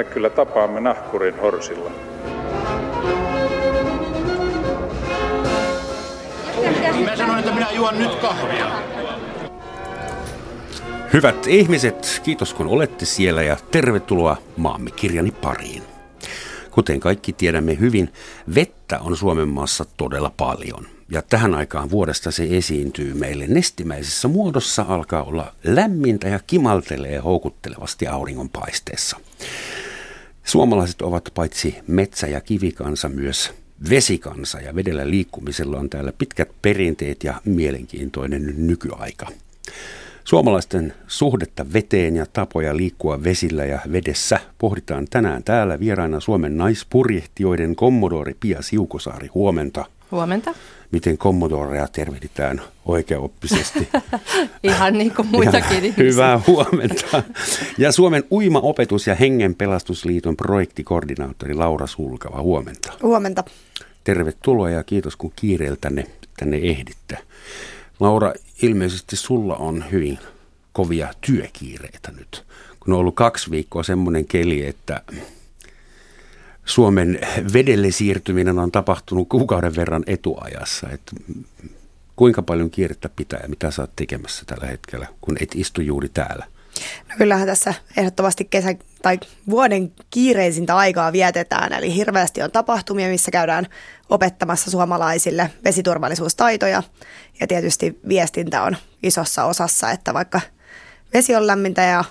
me kyllä tapaamme nahkurin horsilla. Mä sanoin, että minä juon nyt kahvia. Hyvät ihmiset, kiitos kun olette siellä ja tervetuloa maamme kirjani pariin. Kuten kaikki tiedämme hyvin, vettä on Suomen maassa todella paljon. Ja tähän aikaan vuodesta se esiintyy meille nestimäisessä muodossa, alkaa olla lämmintä ja kimaltelee houkuttelevasti auringonpaisteessa. Suomalaiset ovat paitsi metsä- ja kivikansa myös vesikansa ja vedellä liikkumisella on täällä pitkät perinteet ja mielenkiintoinen nykyaika. Suomalaisten suhdetta veteen ja tapoja liikkua vesillä ja vedessä pohditaan tänään täällä vieraina Suomen naispurjehtijoiden kommodori Pia Siukosaari. Huomenta. Huomenta. Miten kommodoreja tervehditään oikeaoppisesti? Ihan niin kuin muitakin Ihan Hyvää huomenta. Ja Suomen uimaopetus- ja hengenpelastusliiton projektikoordinaattori Laura Sulkava. Huomenta. Huomenta. Tervetuloa ja kiitos kun kiireellä tänne, tänne ehditte. Laura, ilmeisesti sulla on hyvin kovia työkiireitä nyt. Kun on ollut kaksi viikkoa semmoinen keli, että Suomen vedelle siirtyminen on tapahtunut kuukauden verran etuajassa. Että kuinka paljon kiirettä pitää ja mitä sä oot tekemässä tällä hetkellä, kun et istu juuri täällä? No kyllähän tässä ehdottomasti kesä tai vuoden kiireisintä aikaa vietetään, eli hirveästi on tapahtumia, missä käydään opettamassa suomalaisille vesiturvallisuustaitoja ja tietysti viestintä on isossa osassa, että vaikka vesi on lämmintä ja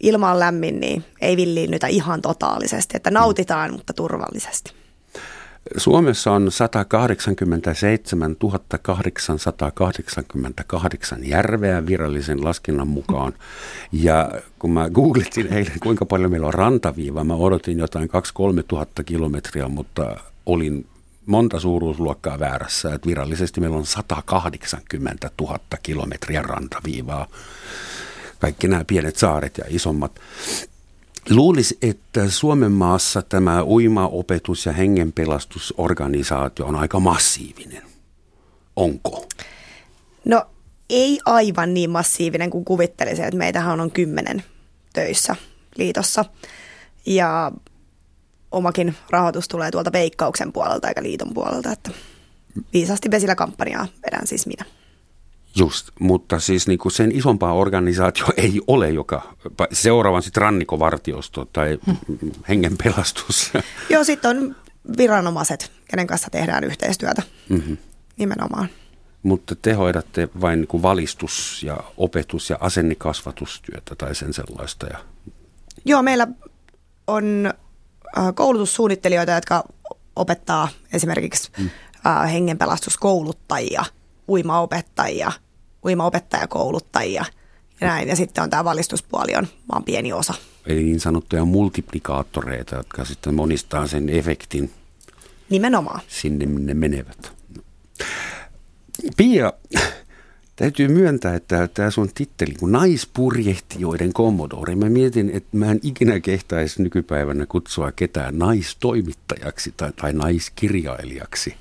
ilma on lämmin, niin ei villiinnytä ihan totaalisesti, että nautitaan, mutta turvallisesti. Suomessa on 187 888 järveä virallisen laskennan mukaan. Ja kun mä googletin eilen, kuinka paljon meillä on rantaviiva, mä odotin jotain 2-3 tuhatta kilometriä, mutta olin monta suuruusluokkaa väärässä. Että virallisesti meillä on 180 000 kilometriä rantaviivaa. Kaikki nämä pienet saaret ja isommat. Luulisi, että Suomen maassa tämä uimaopetus- ja hengenpelastusorganisaatio on aika massiivinen. Onko? No ei aivan niin massiivinen kuin kuvittelisin, että meitähän on kymmenen töissä liitossa. Ja omakin rahoitus tulee tuolta veikkauksen puolelta eikä liiton puolelta, että viisasti vesillä kampanjaa vedän siis minä. Just, mutta siis niin kuin sen isompaa organisaatio ei ole, joka seuraavan sitten rannikovartiosto tai hengenpelastus. Joo, sitten on viranomaiset, kenen kanssa tehdään yhteistyötä mm-hmm. nimenomaan. Mutta te hoidatte vain niin kuin valistus- ja opetus- ja asennekasvatustyötä tai sen sellaista. Ja... Joo, meillä on koulutussuunnittelijoita, jotka opettaa esimerkiksi mm. hengenpelastuskouluttajia, uimaopettajia – uimaopettajakouluttajia ja näin. Ja sitten on tämä valistuspuoli on vaan pieni osa. Eli niin sanottuja multiplikaattoreita, jotka sitten monistaa sen efektin. Nimenomaan. Sinne, minne menevät. Pia, täytyy myöntää, että tämä sun titteli, kun naispurjehtijoiden kommodori, mä mietin, että mä en ikinä kehtaisi nykypäivänä kutsua ketään naistoimittajaksi tai, tai naiskirjailijaksi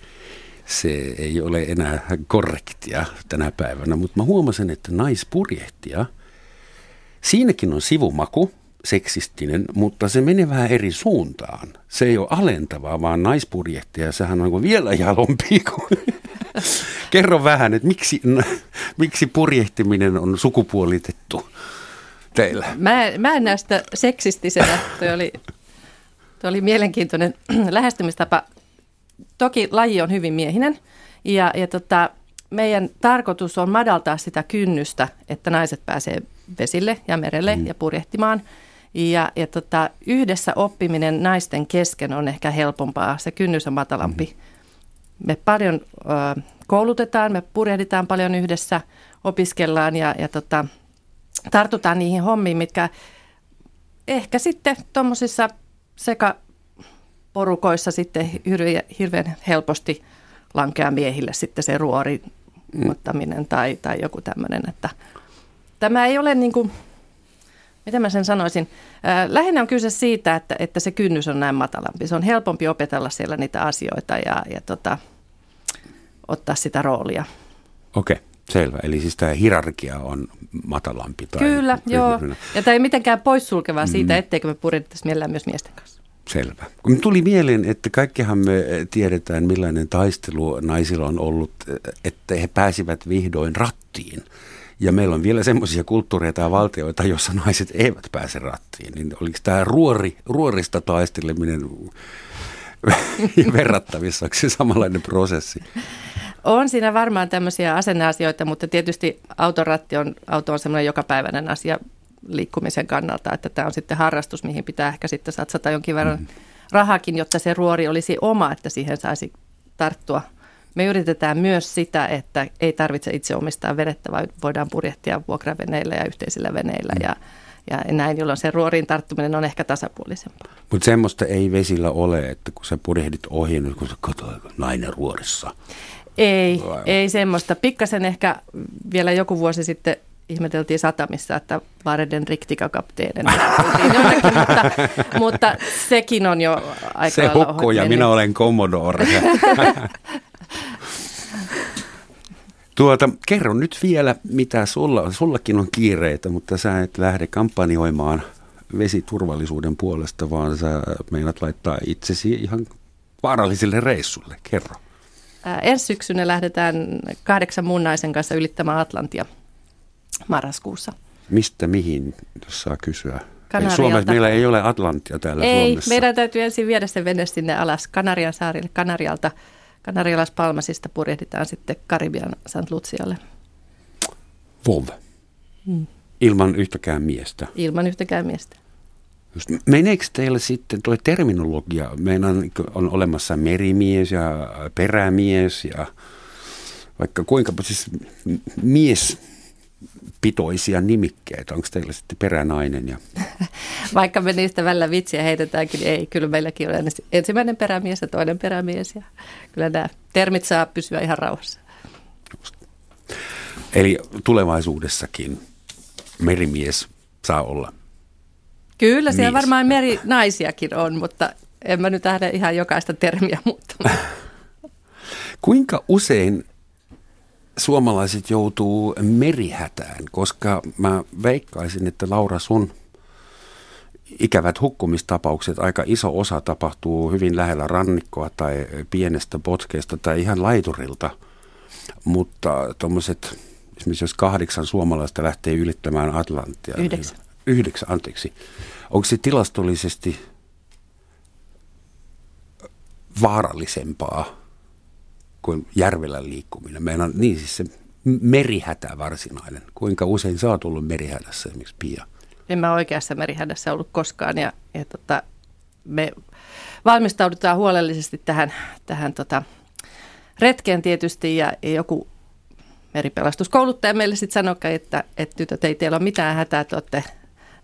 se ei ole enää korrektia tänä päivänä, mutta mä huomasin, että naispurjehtia, siinäkin on sivumaku, seksistinen, mutta se menee vähän eri suuntaan. Se ei ole alentavaa, vaan naispurjehtia, sehän on vielä jalompi kuin... Kerro vähän, että miksi, miksi purjehtiminen on sukupuolitettu teillä? Mä, mä en näe sitä seksistisenä. Toi oli, toi oli mielenkiintoinen lähestymistapa toki laji on hyvin miehinen ja, ja tota, meidän tarkoitus on madaltaa sitä kynnystä, että naiset pääsee vesille ja merelle mm. ja purjehtimaan. Ja, ja tota, yhdessä oppiminen naisten kesken on ehkä helpompaa, se kynnys on matalampi. Mm. Me paljon ö, koulutetaan, me purjehditaan paljon yhdessä, opiskellaan ja, ja tota, tartutaan niihin hommiin, mitkä ehkä sitten tuommoisissa porukoissa sitten hirveän, helposti lankeaa miehille sitten se ruori mm. ottaminen tai, tai joku tämmöinen, että tämä ei ole niin kuin, mitä mä sen sanoisin, lähinnä on kyse siitä, että, että se kynnys on näin matalampi. Se on helpompi opetella siellä niitä asioita ja, ja tota, ottaa sitä roolia. Okei. Okay. Selvä, eli siis tämä hierarkia on matalampi. Tai Kyllä, joo. Ja tämä ei mitenkään poissulkevaa siitä, mm. etteikö me purjehdittaisi mielellään myös miesten kanssa. Selvä. Kun tuli mieleen, että kaikkihan me tiedetään, millainen taistelu naisilla on ollut, että he pääsivät vihdoin rattiin. Ja meillä on vielä semmoisia kulttuureita ja valtioita, joissa naiset eivät pääse rattiin. Niin oliko tämä ruori, ruorista taisteleminen verrattavissa, onko se samanlainen prosessi? On siinä varmaan tämmöisiä asenneasioita, mutta tietysti autoratti on, auto on semmoinen jokapäiväinen asia liikkumisen kannalta, että tämä on sitten harrastus, mihin pitää ehkä sitten satsata jonkin verran mm. rahakin, jotta se ruori olisi oma, että siihen saisi tarttua. Me yritetään myös sitä, että ei tarvitse itse omistaa venettä, vaan voidaan purjehtia vuokraveneillä ja yhteisillä veneillä mm. ja, ja näin, jolloin se ruoriin tarttuminen on ehkä tasapuolisempaa. Mutta semmoista ei vesillä ole, että kun sä purjehdit ohi, niin kun sä katsoit nainen ruorissa. Ei, Vai. ei semmoista. Pikkasen ehkä vielä joku vuosi sitten ihmeteltiin satamissa, että Vareden riktikakapteenen. mutta, mutta sekin on jo aika Se hukkuu ja minä olen Commodore. Tuota, kerro nyt vielä, mitä sulla, sullakin on kiireitä, mutta sä et lähde kampanjoimaan vesiturvallisuuden puolesta, vaan sä meinat laittaa itsesi ihan vaarallisille reissulle. Kerro. Ää, ensi syksynä lähdetään kahdeksan muun naisen kanssa ylittämään Atlantia marraskuussa. Mistä mihin, jos saa kysyä? Suomessa meillä ei ole Atlantia täällä ei, Suomessa. meidän täytyy ensin viedä se vene sinne alas Kanarian saarille. Kanarialta, Kanarialas Palmasista purjehditaan sitten Karibian St. Lucialle. Vov. Hmm. Ilman yhtäkään miestä. Ilman yhtäkään miestä. Just, meneekö teillä sitten tuo terminologia? Meillä on olemassa merimies ja perämies ja vaikka kuinka siis mies pitoisia nimikkeitä? Onko teillä sitten peränainen? Ja... Vaikka me niistä välillä vitsiä heitetäänkin, niin ei. Kyllä meilläkin on ensimmäinen perämies ja toinen perämies. Ja kyllä nämä termit saa pysyä ihan rauhassa. Eli tulevaisuudessakin merimies saa olla Kyllä, siellä mies. varmaan merinaisiakin on, mutta en mä nyt lähde ihan jokaista termiä muuttamaan. Kuinka usein suomalaiset joutuu merihätään, koska mä veikkaisin, että Laura sun ikävät hukkumistapaukset, aika iso osa tapahtuu hyvin lähellä rannikkoa tai pienestä potkeesta tai ihan laiturilta. Mutta tuommoiset, esimerkiksi jos kahdeksan suomalaista lähtee ylittämään Atlanttia. Yhdeksän. Niin, yhdeksän, anteeksi. Onko se tilastollisesti vaarallisempaa kuin järvellä liikkuminen. Meillä on niin siis se merihätä varsinainen. Kuinka usein sä oot ollut merihädässä esimerkiksi Pia? En mä oikeassa merihädässä ollut koskaan ja, ja tota, me valmistaudutaan huolellisesti tähän, tähän tota, retkeen tietysti ja, joku meripelastuskouluttaja meille sitten sanoi, että, että tytöt ei teillä ole mitään hätää, että olette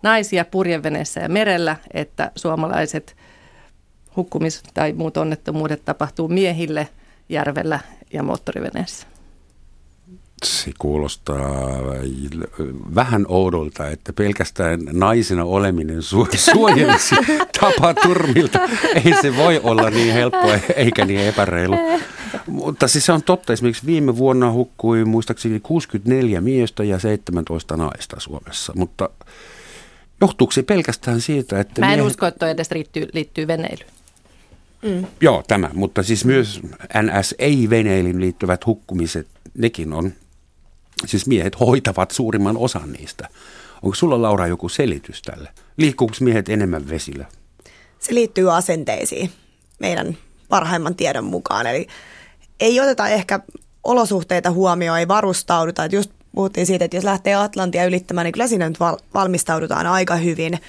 naisia purjeveneessä ja merellä, että suomalaiset hukkumis- tai muut onnettomuudet tapahtuu miehille – järvellä ja moottoriveneessä. Se kuulostaa vähän oudolta, että pelkästään naisena oleminen su- suojelisi tapaturmilta. Ei se voi olla niin helppoa eikä niin epäreilu. Mutta siis se on totta. Esimerkiksi viime vuonna hukkui muistaakseni 64 miestä ja 17 naista Suomessa. Mutta johtuuko se pelkästään siitä, että... Mä en miehet... usko, että edes liittyy, liittyy veneilyyn. Mm. Joo, tämä, mutta siis myös NS-ei-veneilin liittyvät hukkumiset, nekin on, siis miehet hoitavat suurimman osan niistä. Onko sulla Laura joku selitys tälle? Liikkuuko miehet enemmän vesillä? Se liittyy asenteisiin meidän parhaimman tiedon mukaan. Eli ei oteta ehkä olosuhteita huomioon, ei varustauduta. Että just puhuttiin siitä, että jos lähtee Atlantia ylittämään, niin kyllä siinä nyt valmistaudutaan aika hyvin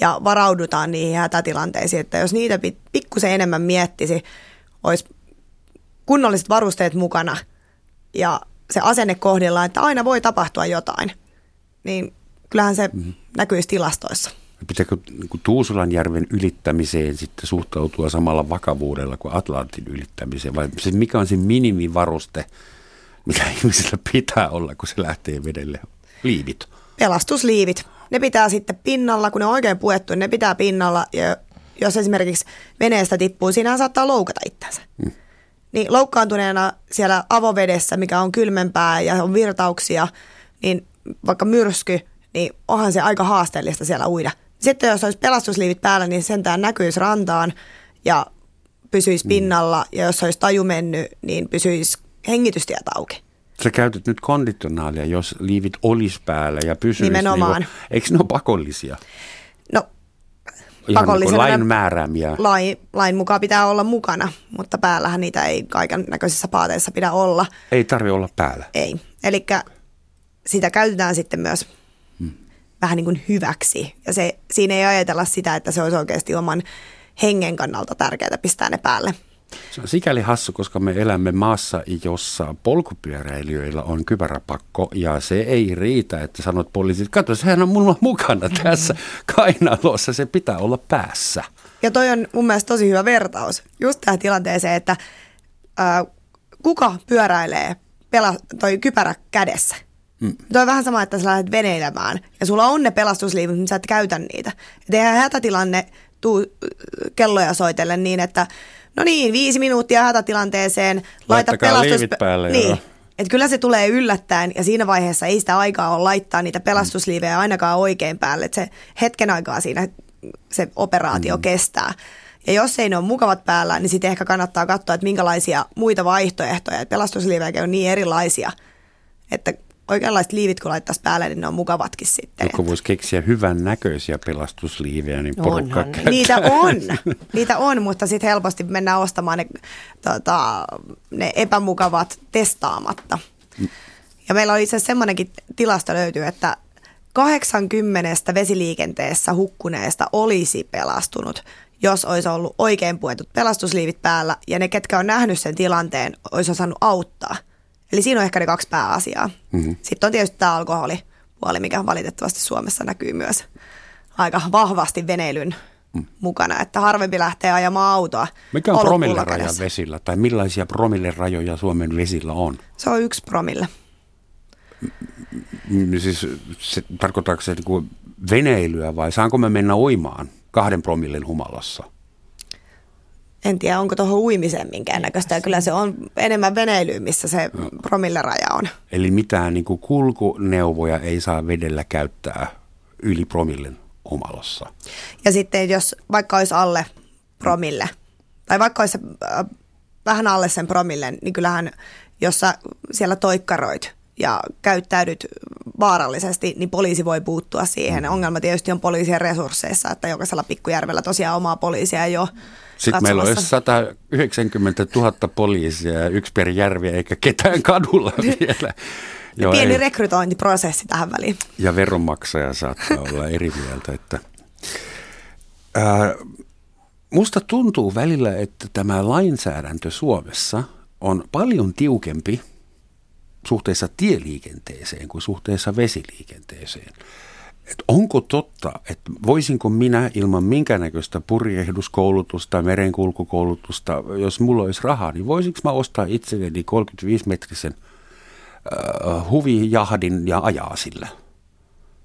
ja varaudutaan niihin hätätilanteisiin, että jos niitä pikkusen enemmän miettisi, olisi kunnolliset varusteet mukana ja se asenne kohdillaan, että aina voi tapahtua jotain, niin kyllähän se mm-hmm. näkyisi tilastoissa. Pitääkö niin Tuusulanjärven ylittämiseen sitten suhtautua samalla vakavuudella kuin Atlantin ylittämiseen? Vai se, mikä on se minimivaruste, mikä ihmisillä pitää olla, kun se lähtee vedelle? Liivit. Pelastusliivit ne pitää sitten pinnalla, kun ne on oikein puettu, niin ne pitää pinnalla ja jos esimerkiksi veneestä tippuu, siinä saattaa loukata itsensä. Mm. niin loukkaantuneena siellä avovedessä, mikä on kylmempää ja on virtauksia, niin vaikka myrsky, niin onhan se aika haasteellista siellä uida. Sitten jos olisi pelastusliivit päällä, niin sentään näkyisi rantaan ja pysyisi pinnalla. Ja jos olisi taju mennyt, niin pysyisi hengitystiet auki. Sä käytät nyt konditionaalia, jos liivit olisi päällä ja pysyisi. Nimenomaan. Niin, eikö ne ole pakollisia? No, Ihan Pakollisena niin lain määräämiä. lain, lain mukaan pitää olla mukana, mutta päällähän niitä ei kaiken näköisissä paateissa pidä olla. Ei tarvi olla päällä. Ei. Eli sitä käytetään sitten myös Hmm. vähän niin kuin hyväksi. Ja se, siinä ei ajatella sitä, että se olisi oikeasti oman hengen kannalta tärkeää pistää ne päälle. Se on sikäli hassu, koska me elämme maassa, jossa polkupyöräilijöillä on kypäräpakko ja se ei riitä, että sanot poliisit, katso, sehän on mulla mukana tässä kainalossa, se pitää olla päässä. Ja toi on mun mielestä tosi hyvä vertaus just tähän tilanteeseen, että ää, kuka pyöräilee pela, toi kypärä kädessä. Mm. Toi on vähän sama, että sä lähdet veneilemään ja sulla on ne pelastusliivit, mutta sä et käytä niitä. Et eihän hätätilanne tuu kelloja soitellen niin, että no niin, viisi minuuttia hätätilanteeseen, laita liivit päälle, Niin. joo. Et kyllä se tulee yllättäen ja siinä vaiheessa ei sitä aikaa ole laittaa niitä pelastusliivejä ainakaan oikein päälle. Et se hetken aikaa siinä se operaatio mm. kestää. Ja jos ei ne ole mukavat päällä, niin sitten ehkä kannattaa katsoa, että minkälaisia muita vaihtoehtoja. Et pelastusliivejä on niin erilaisia, että oikeanlaiset liivit kun laittaisi päälle, niin ne on mukavatkin sitten. Joku voisi keksiä hyvän näköisiä pelastusliivejä, niin porukka Onhan käyttää. Niitä on, niitä on, mutta sitten helposti mennään ostamaan ne, tota, ne epämukavat testaamatta. Ja meillä oli itse asiassa semmoinenkin tilasto löytyy, että 80 vesiliikenteessä hukkuneesta olisi pelastunut, jos olisi ollut oikein puetut pelastusliivit päällä ja ne, ketkä on nähnyt sen tilanteen, olisi osannut auttaa. Eli siinä on ehkä ne kaksi pääasiaa. Mm-hmm. Sitten on tietysti tämä alkoholipuoli, mikä valitettavasti Suomessa näkyy myös aika vahvasti veneilyn mm. mukana, että harvempi lähtee ajamaan autoa. Mikä on promilleraja vesillä, tai millaisia promillerajoja Suomen vesillä on? Se on yksi promille. Mm, Siis se, tarkoittaako se niin kuin veneilyä vai saanko me mennä uimaan kahden promillen humalassa? En tiedä, onko tuohon uimiseen minkäännäköistä. Kyllä se on enemmän veneilyyn, missä se promilleraja on. Eli mitään niin kuin kulkuneuvoja ei saa vedellä käyttää yli promillen humalassa. Ja sitten jos vaikka olisi alle promille, tai vaikka olisi äh, vähän alle sen promillen, niin kyllähän jos sä siellä toikkaroit ja käyttäydyt vaarallisesti, niin poliisi voi puuttua siihen. Ongelma tietysti on poliisien resursseissa, että jokaisella pikkujärvellä tosiaan omaa poliisia ei ole Sitten meillä olisi katsomassa. 190 000 poliisia ja yksi per järvi eikä ketään kadulla vielä. Joo, Pieni ei. rekrytointiprosessi tähän väliin. ja veronmaksaja saattaa olla eri mieltä. Että, ää, musta tuntuu välillä, että tämä lainsäädäntö Suomessa on paljon tiukempi suhteessa tieliikenteeseen kuin suhteessa vesiliikenteeseen. Et onko totta, että voisinko minä ilman minkäännäköistä purjehduskoulutusta, merenkulkukoulutusta, jos mulla olisi rahaa, niin voisinko mä ostaa itselleni 35-metrisen äh, huvijahdin ja ajaa sillä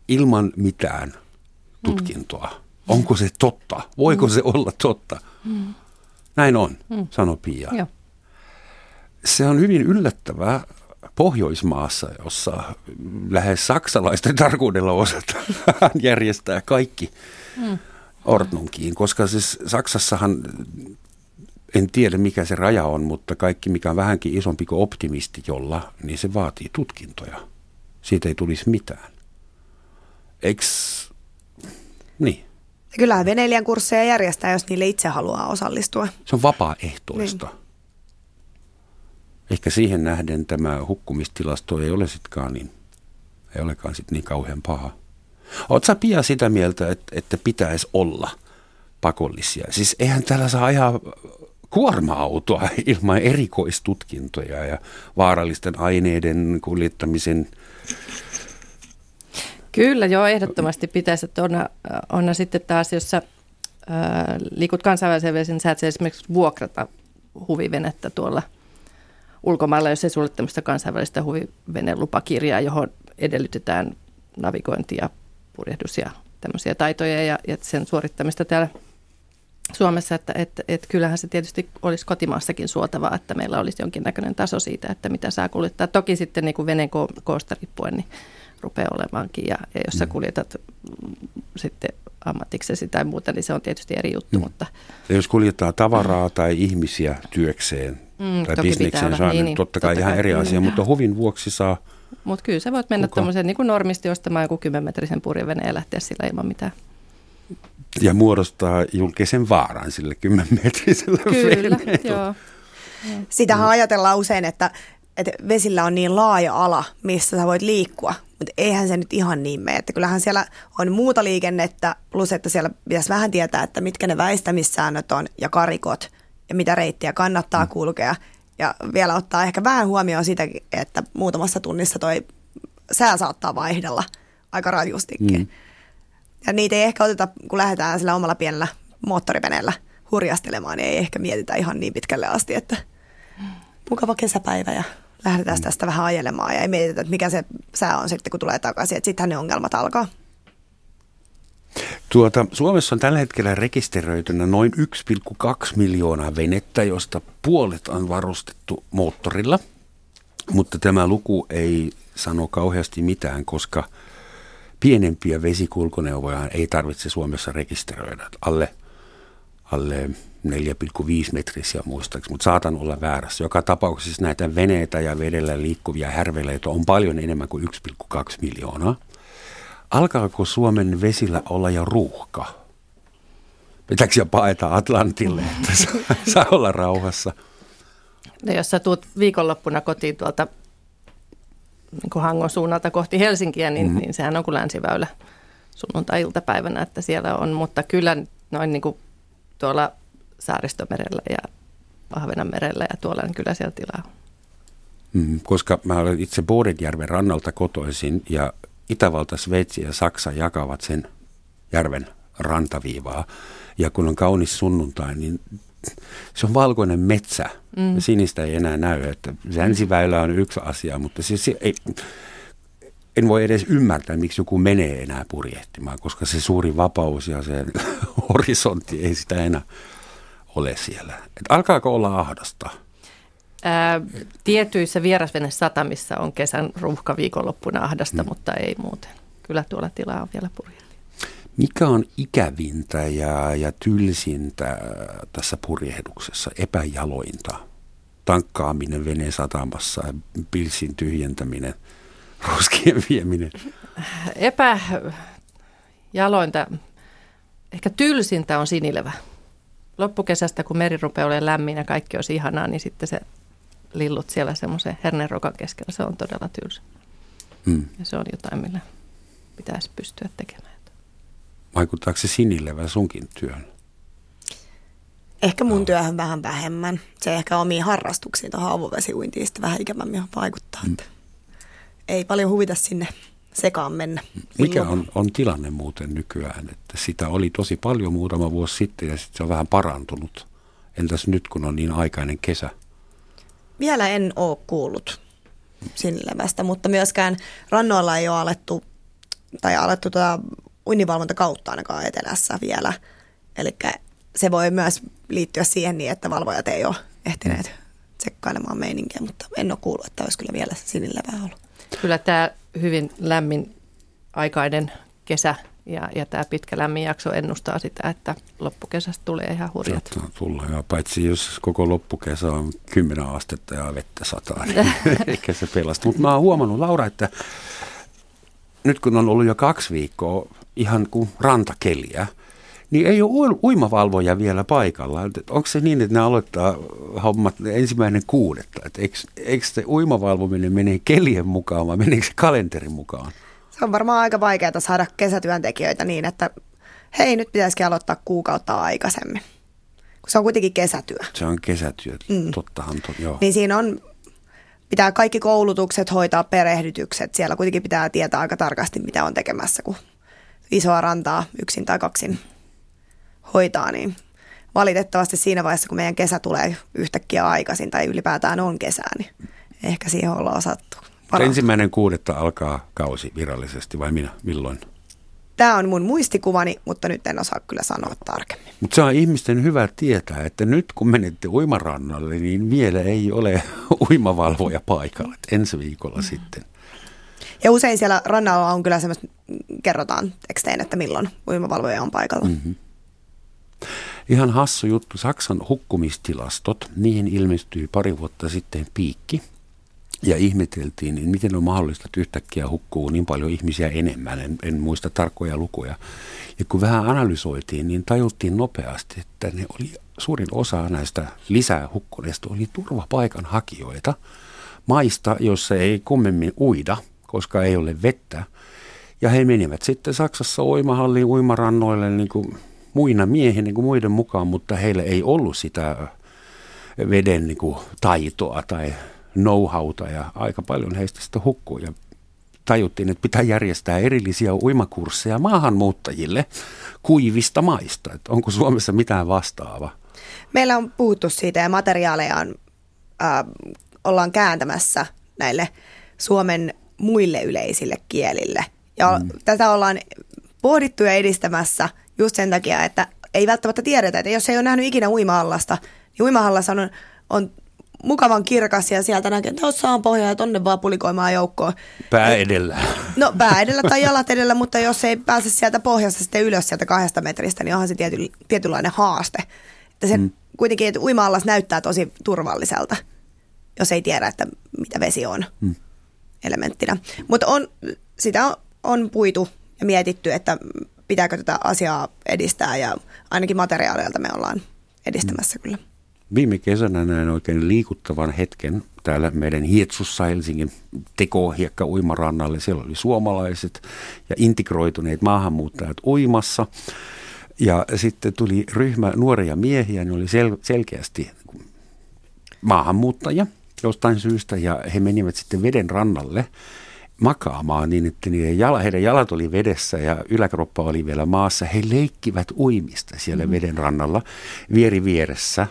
ilman mitään tutkintoa. Mm. Onko se totta? Voiko mm. se olla totta? Mm. Näin on, mm. sanoi Pia. Joo. Se on hyvin yllättävää Pohjoismaassa, jossa lähes saksalaisten tarkuudella osataan järjestää kaikki mm. Ortnunkiin, koska siis Saksassahan en tiedä mikä se raja on, mutta kaikki mikä on vähänkin isompi kuin optimisti jolla, niin se vaatii tutkintoja. Siitä ei tulisi mitään. Eiks, niin, Kyllähän veneilijän kursseja järjestää, jos niille itse haluaa osallistua. se on vapaaehtoista. Niin. Ehkä siihen nähden tämä hukkumistilasto ei ole sitkaan niin, ei olekaan sit niin kauhean paha. Oletko sä Pia sitä mieltä, että, että pitäisi olla pakollisia? Siis eihän täällä saa ajaa kuorma-autoa ilman erikoistutkintoja ja vaarallisten aineiden kuljettamisen. Kyllä, joo, ehdottomasti pitäisi, että on, on sitten taas, jos sä ää, liikut kansainvälisen vesen, sä et esimerkiksi vuokrata huvivenettä tuolla ulkomailla, jos ei sulle tämmöistä kansainvälistä huvivenelupakirjaa, johon edellytetään navigointia, purjehdus ja tämmöisiä taitoja ja, ja sen suorittamista täällä Suomessa, että että että kyllähän se tietysti olisi kotimaassakin suotavaa, että meillä olisi jonkinnäköinen taso siitä, että mitä saa kuljettaa. Toki sitten niin kuin veneen ko- koosta riippuen, niin rupeaa olemaankin. Ja, ja jos sä Mm. kuljetat mm, sitten ammatiksesi tai muuta, niin se on tietysti eri juttu. Mm. Mutta Ja jos kuljettaa tavaraa tai ihmisiä työkseen Mm, tai toki pitää bisnekseen, olla. se on Niin, niin, niin, totta kai totta ihan kai. eri Mm. asia, mutta huvin vuoksi saa Mutta kyllä sä voit mennä tuommoisen niin normisti ostamaan joku 10-metrisen purjeveneen ja lähteä sillä ilman mitään. ja muodostaa julkisen vaaran sille 10 metrisellä Kyllä, veneellä. joo. Sitähän ajatellaan usein, että, että vesillä on niin laaja ala, missä sä voit liikkua, mutta eihän se nyt ihan niin mene. Että kyllähän siellä on muuta liikennettä, plus että siellä pitäisi vähän tietää, että mitkä ne väistämissäännöt on ja karikot ja mitä reittiä kannattaa mm. kulkea. Ja vielä ottaa ehkä vähän huomioon sitäkin, että muutamassa tunnissa toi sää saattaa vaihdella aika rajustikin. Mm. Ja niitä ei ehkä oteta, kun lähdetään sillä omalla pienellä moottoriveneellä hurjastelemaan, niin ei ehkä mietitä ihan niin pitkälle asti, että mukava kesäpäivä ja lähdetään tästä vähän ajelemaan ja ei mietitä, että mikä se sää on sitten, kun tulee takaisin. Että sittenhän ne ongelmat alkaa. Tuota, Suomessa on tällä hetkellä rekisteröitynä noin 1,2 miljoonaa venettä, josta puolet on varustettu moottorilla. Mutta tämä luku ei sano kauheasti mitään, koska pienempiä vesikulkuneuvoja ei tarvitse Suomessa rekisteröidä. Alle, alle 4,5 metrisiä muistaakseni, mutta saatan olla väärässä. Joka tapauksessa näitä veneitä ja vedellä liikkuvia härveleitä on paljon enemmän kuin 1,2 miljoonaa. Alkaako Suomen vesillä olla jo ruuhka? Pitääkö jo paeta Atlantille, että saa, saa olla rauhassa? No jos sä tuut viikonloppuna kotiin tuolta niin kuin Hangon suunnalta kohti Helsinkiä, niin, mm-hmm. niin sehän on kuin länsiväylä sunnuntai-iltapäivänä, että siellä on, mutta kyllä noin niin kuin tuolla Saaristomerellä ja Ahvenanmerellä ja tuolla, niin kyllä siellä tilaa. Mm, koska mä olen itse Bodenjärven rannalta kotoisin ja Itävalta, Sveitsi ja Saksa jakavat sen järven rantaviivaa. Ja kun on kaunis sunnuntai, niin se on valkoinen metsä. Mm. Ja sinistä ei enää näy. Että länsiväylä on yksi asia, mutta siis se ei, en voi edes ymmärtää, miksi joku menee enää purjehtimaan, koska se suuri vapaus ja se horisontti ei sitä enää ole siellä. Et alkaako olla ahdasta? Ää, tietyissä vierasvenesatamissa on kesän ruuhka viikonloppuna ahdasta, mm. mutta ei muuten. Kyllä tuolla tilaa on vielä purjehtia. Mikä on ikävintä ja, ja tylsintä tässä purjehduksessa, epäjalointa? Tankkaaminen veneen satamassa, pilsin tyhjentäminen, roskien vieminen. Epäjalointa, ehkä tylsintä on sinilevä. Loppukesästä, kun meri rupeaa olemaan lämmin ja kaikki olisi ihanaa, niin sitten se lillut siellä semmoisen hernerokan keskellä, se on todella tylsä. Mm. Ja se on jotain, millä pitäisi pystyä tekemään. Vaikuttaako se sinilevä sunkin työn? Ehkä mun työhön vähän vähemmän. Se ehkä omiin harrastuksiin tuohon avovesiuintiin sitten vähän ikävämmin vaikuttaa. Mm. Ei paljon huvita sinne sekaan mennä. Mikä on, on tilanne muuten nykyään? Että sitä oli tosi paljon muutama vuosi sitten ja sitten se on vähän parantunut. Entäs nyt, kun on niin aikainen kesä? Vielä en ole kuullut sinlevästä, mutta myöskään rannoilla ei ole alettu, tai alettu tuota uinnivalvontakautta ainakaan etelässä vielä. Eli se voi myös liittyä siihen niin, että valvojat ei ole ehtineet tsekkailemaan meininkiä, mutta en ole kuullut, että olisi kyllä vielä sinilevää ollut. Kyllä tämä hyvin lämmin aikainen kesä ja, ja tämä pitkä lämmin jakso ennustaa sitä, että loppukesästä tulee ihan hurjat. Saattaa tulla, ja paitsi jos koko loppukesä on 10 astetta ja vettä sataa, niin eikä se pelasta. Mutta mä oon huomannut, Laura, että nyt kun on ollut jo kaksi viikkoa ihan kuin rantakeliä, niin ei ole ui- uimavalvoja vielä paikalla. Onko se niin, että ne aloittaa hommat ensimmäinen kuudetta? Et eikö, eikö se uimavalvominen mene kelien mukaan vai meneekö se kalenterin mukaan? Se on varmaan aika vaikeaa saada kesätyöntekijöitä niin, että hei, nyt pitäisikin aloittaa kuukautta aikaisemmin. Kun se on kuitenkin kesätyö. Se on kesätyö, mm. tottahan. To, joo. Niin siinä on, pitää kaikki koulutukset hoitaa, perehdytykset. Siellä kuitenkin pitää tietää aika tarkasti, mitä on tekemässä, kun isoa rantaa yksin tai kaksin hoitaa. Niin valitettavasti siinä vaiheessa, kun meidän kesä tulee yhtäkkiä aikaisin tai ylipäätään on kesää, niin ehkä siihen ollaan osattu. Varautua. ensimmäinen kuudetta alkaa kausi virallisesti vai minä? Milloin? Tämä on mun muistikuvani, mutta nyt en osaa kyllä sanoa tarkemmin. Mutta se on ihmisten hyvä tietää, että nyt kun menette uimarannalle, niin vielä ei ole uimavalvoja paikalla. Et ensi viikolla mm. sitten. Ja usein siellä rannalla on kyllä semmoista, kerrotaan teksteen, että milloin uimavalvoja on paikalla. Mm-hmm. Ihan hassu juttu. Saksan hukkumistilastot, niihin ilmestyi pari vuotta sitten piikki. Ja ihmeteltiin, niin miten on mahdollista, että yhtäkkiä hukkuu niin paljon ihmisiä enemmän. En, en muista tarkkoja lukuja. Ja kun vähän analysoitiin, niin tajuttiin nopeasti, että ne oli suurin osa näistä lisää hukkuneista oli turvapaikan hakijoita maista, jossa ei kummemmin uida, koska ei ole vettä. Ja he menivät sitten Saksassa uimahalliin uimarannoille niin kuin muina miehinä niin kuin muiden mukaan, mutta heillä ei ollut sitä veden niin kuin taitoa tai know-howta ja aika paljon heistä sitä hukkuu ja tajuttiin, että pitää järjestää erillisiä uimakursseja maahanmuuttajille kuivista maista. Että onko Suomessa mitään vastaavaa? Meillä on puhuttu siitä ja materiaaleja on, äh, ollaan kääntämässä näille Suomen muille yleisille kielille. Ja mm. tätä ollaan pohdittu ja edistämässä just sen takia, että ei välttämättä tiedetä, että jos ei ole nähnyt ikinä uima-allasta, niin uima-allassa on, on mukavan kirkas ja sieltä näkee, että tuossa on pohja ja tonne vaan pulikoimaan joukkoon. Pää edellä. No pää edellä tai jalat edellä, mutta jos ei pääse sieltä pohjasta sitten ylös sieltä kahdesta metristä, niin onhan se tiety, tietynlainen haaste. Että se mm. kuitenkin, että uima näyttää tosi turvalliselta, jos ei tiedä, että mitä vesi on mm. elementtinä. Mutta on, sitä on, on puitu ja mietitty, että pitääkö tätä asiaa edistää ja ainakin materiaaleilta me ollaan edistämässä mm. kyllä. Viime kesänä näin oikein liikuttavan hetken täällä meidän Hietsussa Helsingin tekohiekka uimarannalle. Siellä oli suomalaiset ja integroituneet maahanmuuttajat uimassa. Ja sitten tuli ryhmä nuoria miehiä, ne oli sel- selkeästi maahanmuuttajia jostain syystä ja he menivät sitten veden rannalle makaamaan niin, että niiden jala, heidän jalat oli vedessä ja yläkroppa oli vielä maassa. He leikkivät uimista siellä mm-hmm. veden rannalla vieri vieressä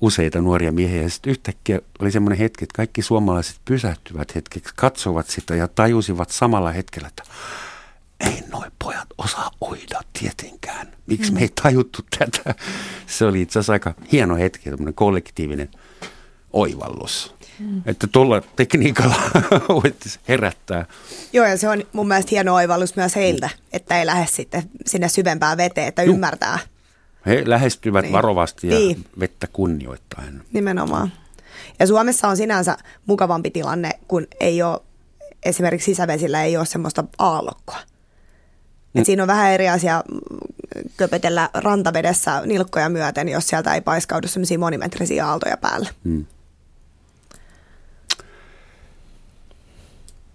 useita nuoria miehiä. Ja sitten yhtäkkiä oli semmoinen hetki, että kaikki suomalaiset pysähtyvät hetkeksi, katsovat sitä ja tajusivat samalla hetkellä, että ei noin pojat osaa uida tietenkään. Miksi mm. me ei tajuttu tätä? Se oli itse asiassa aika hieno hetki, tämmöinen kollektiivinen oivallus. Mm. Että tuolla tekniikalla voittaisi herättää. Joo, ja se on mun mielestä hieno oivallus myös heiltä, että ei lähde sitten sinne syvempään veteen, että Juh. ymmärtää. He lähestyvät niin. varovasti ja niin. vettä kunnioittaen. Nimenomaan. Ja Suomessa on sinänsä mukavampi tilanne, kun ei ole, esimerkiksi sisävesillä ei ole semmoista aallokkoa. Mm. Et siinä on vähän eri asia köpötellä rantavedessä nilkkoja myöten, jos sieltä ei paiskaudu semmoisia monimetrisiä aaltoja päälle. Mm.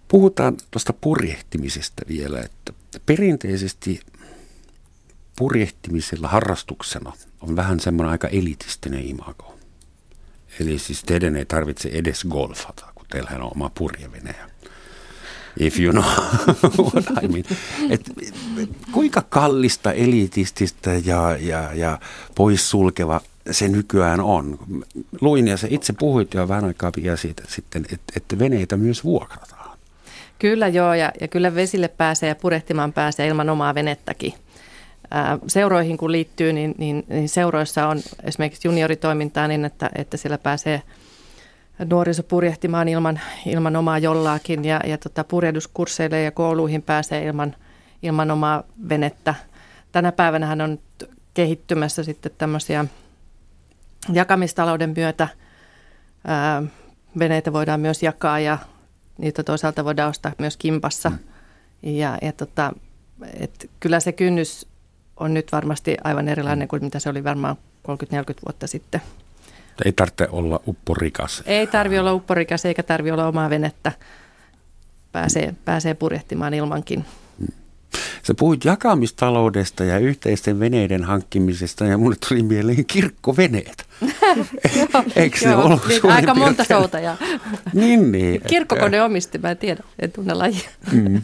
Puhutaan tuosta purjehtimisesta vielä, että perinteisesti purjehtimisella harrastuksena on vähän semmoinen aika elitistinen imago. Eli siis teidän ei tarvitse edes golfata, kun teillä on oma purjevene. If you know what I mean. Et, kuinka kallista, elitististä ja, ja, ja poissulkeva se nykyään on. Luin ja se itse puhuit jo vähän aikaa vielä siitä sitten, että, että veneitä myös vuokrataan. Kyllä joo, ja, ja kyllä vesille pääsee ja purehtimaan pääsee ilman omaa venettäkin seuroihin kun liittyy, niin, niin, niin seuroissa on esimerkiksi junioritoimintaa niin, että, että siellä pääsee nuoriso purjehtimaan ilman, ilman omaa jollaakin ja, ja tota, purjehduskursseille ja kouluihin pääsee ilman, ilman omaa venettä. Tänä päivänä on kehittymässä sitten tämmöisiä jakamistalouden myötä ää, veneitä voidaan myös jakaa ja niitä toisaalta voidaan ostaa myös kimpassa. Mm. Ja, ja tota, et kyllä se kynnys on nyt varmasti aivan erilainen kuin mitä se oli varmaan 30-40 vuotta sitten. Ei tarvitse olla upporikas. Ei tarvi olla upporikas eikä tarvi olla omaa venettä. Pääsee, pääsee purjehtimaan ilmankin. Sä puhuit jakamistaloudesta ja yhteisten veneiden hankkimisesta ja mulle tuli mieleen kirkkoveneet. Eikö se ollut niin, Aika monta soutajaa. niin, niin. Kirkkokone omisti, mä en tiedä, en tunne lajia. Mm.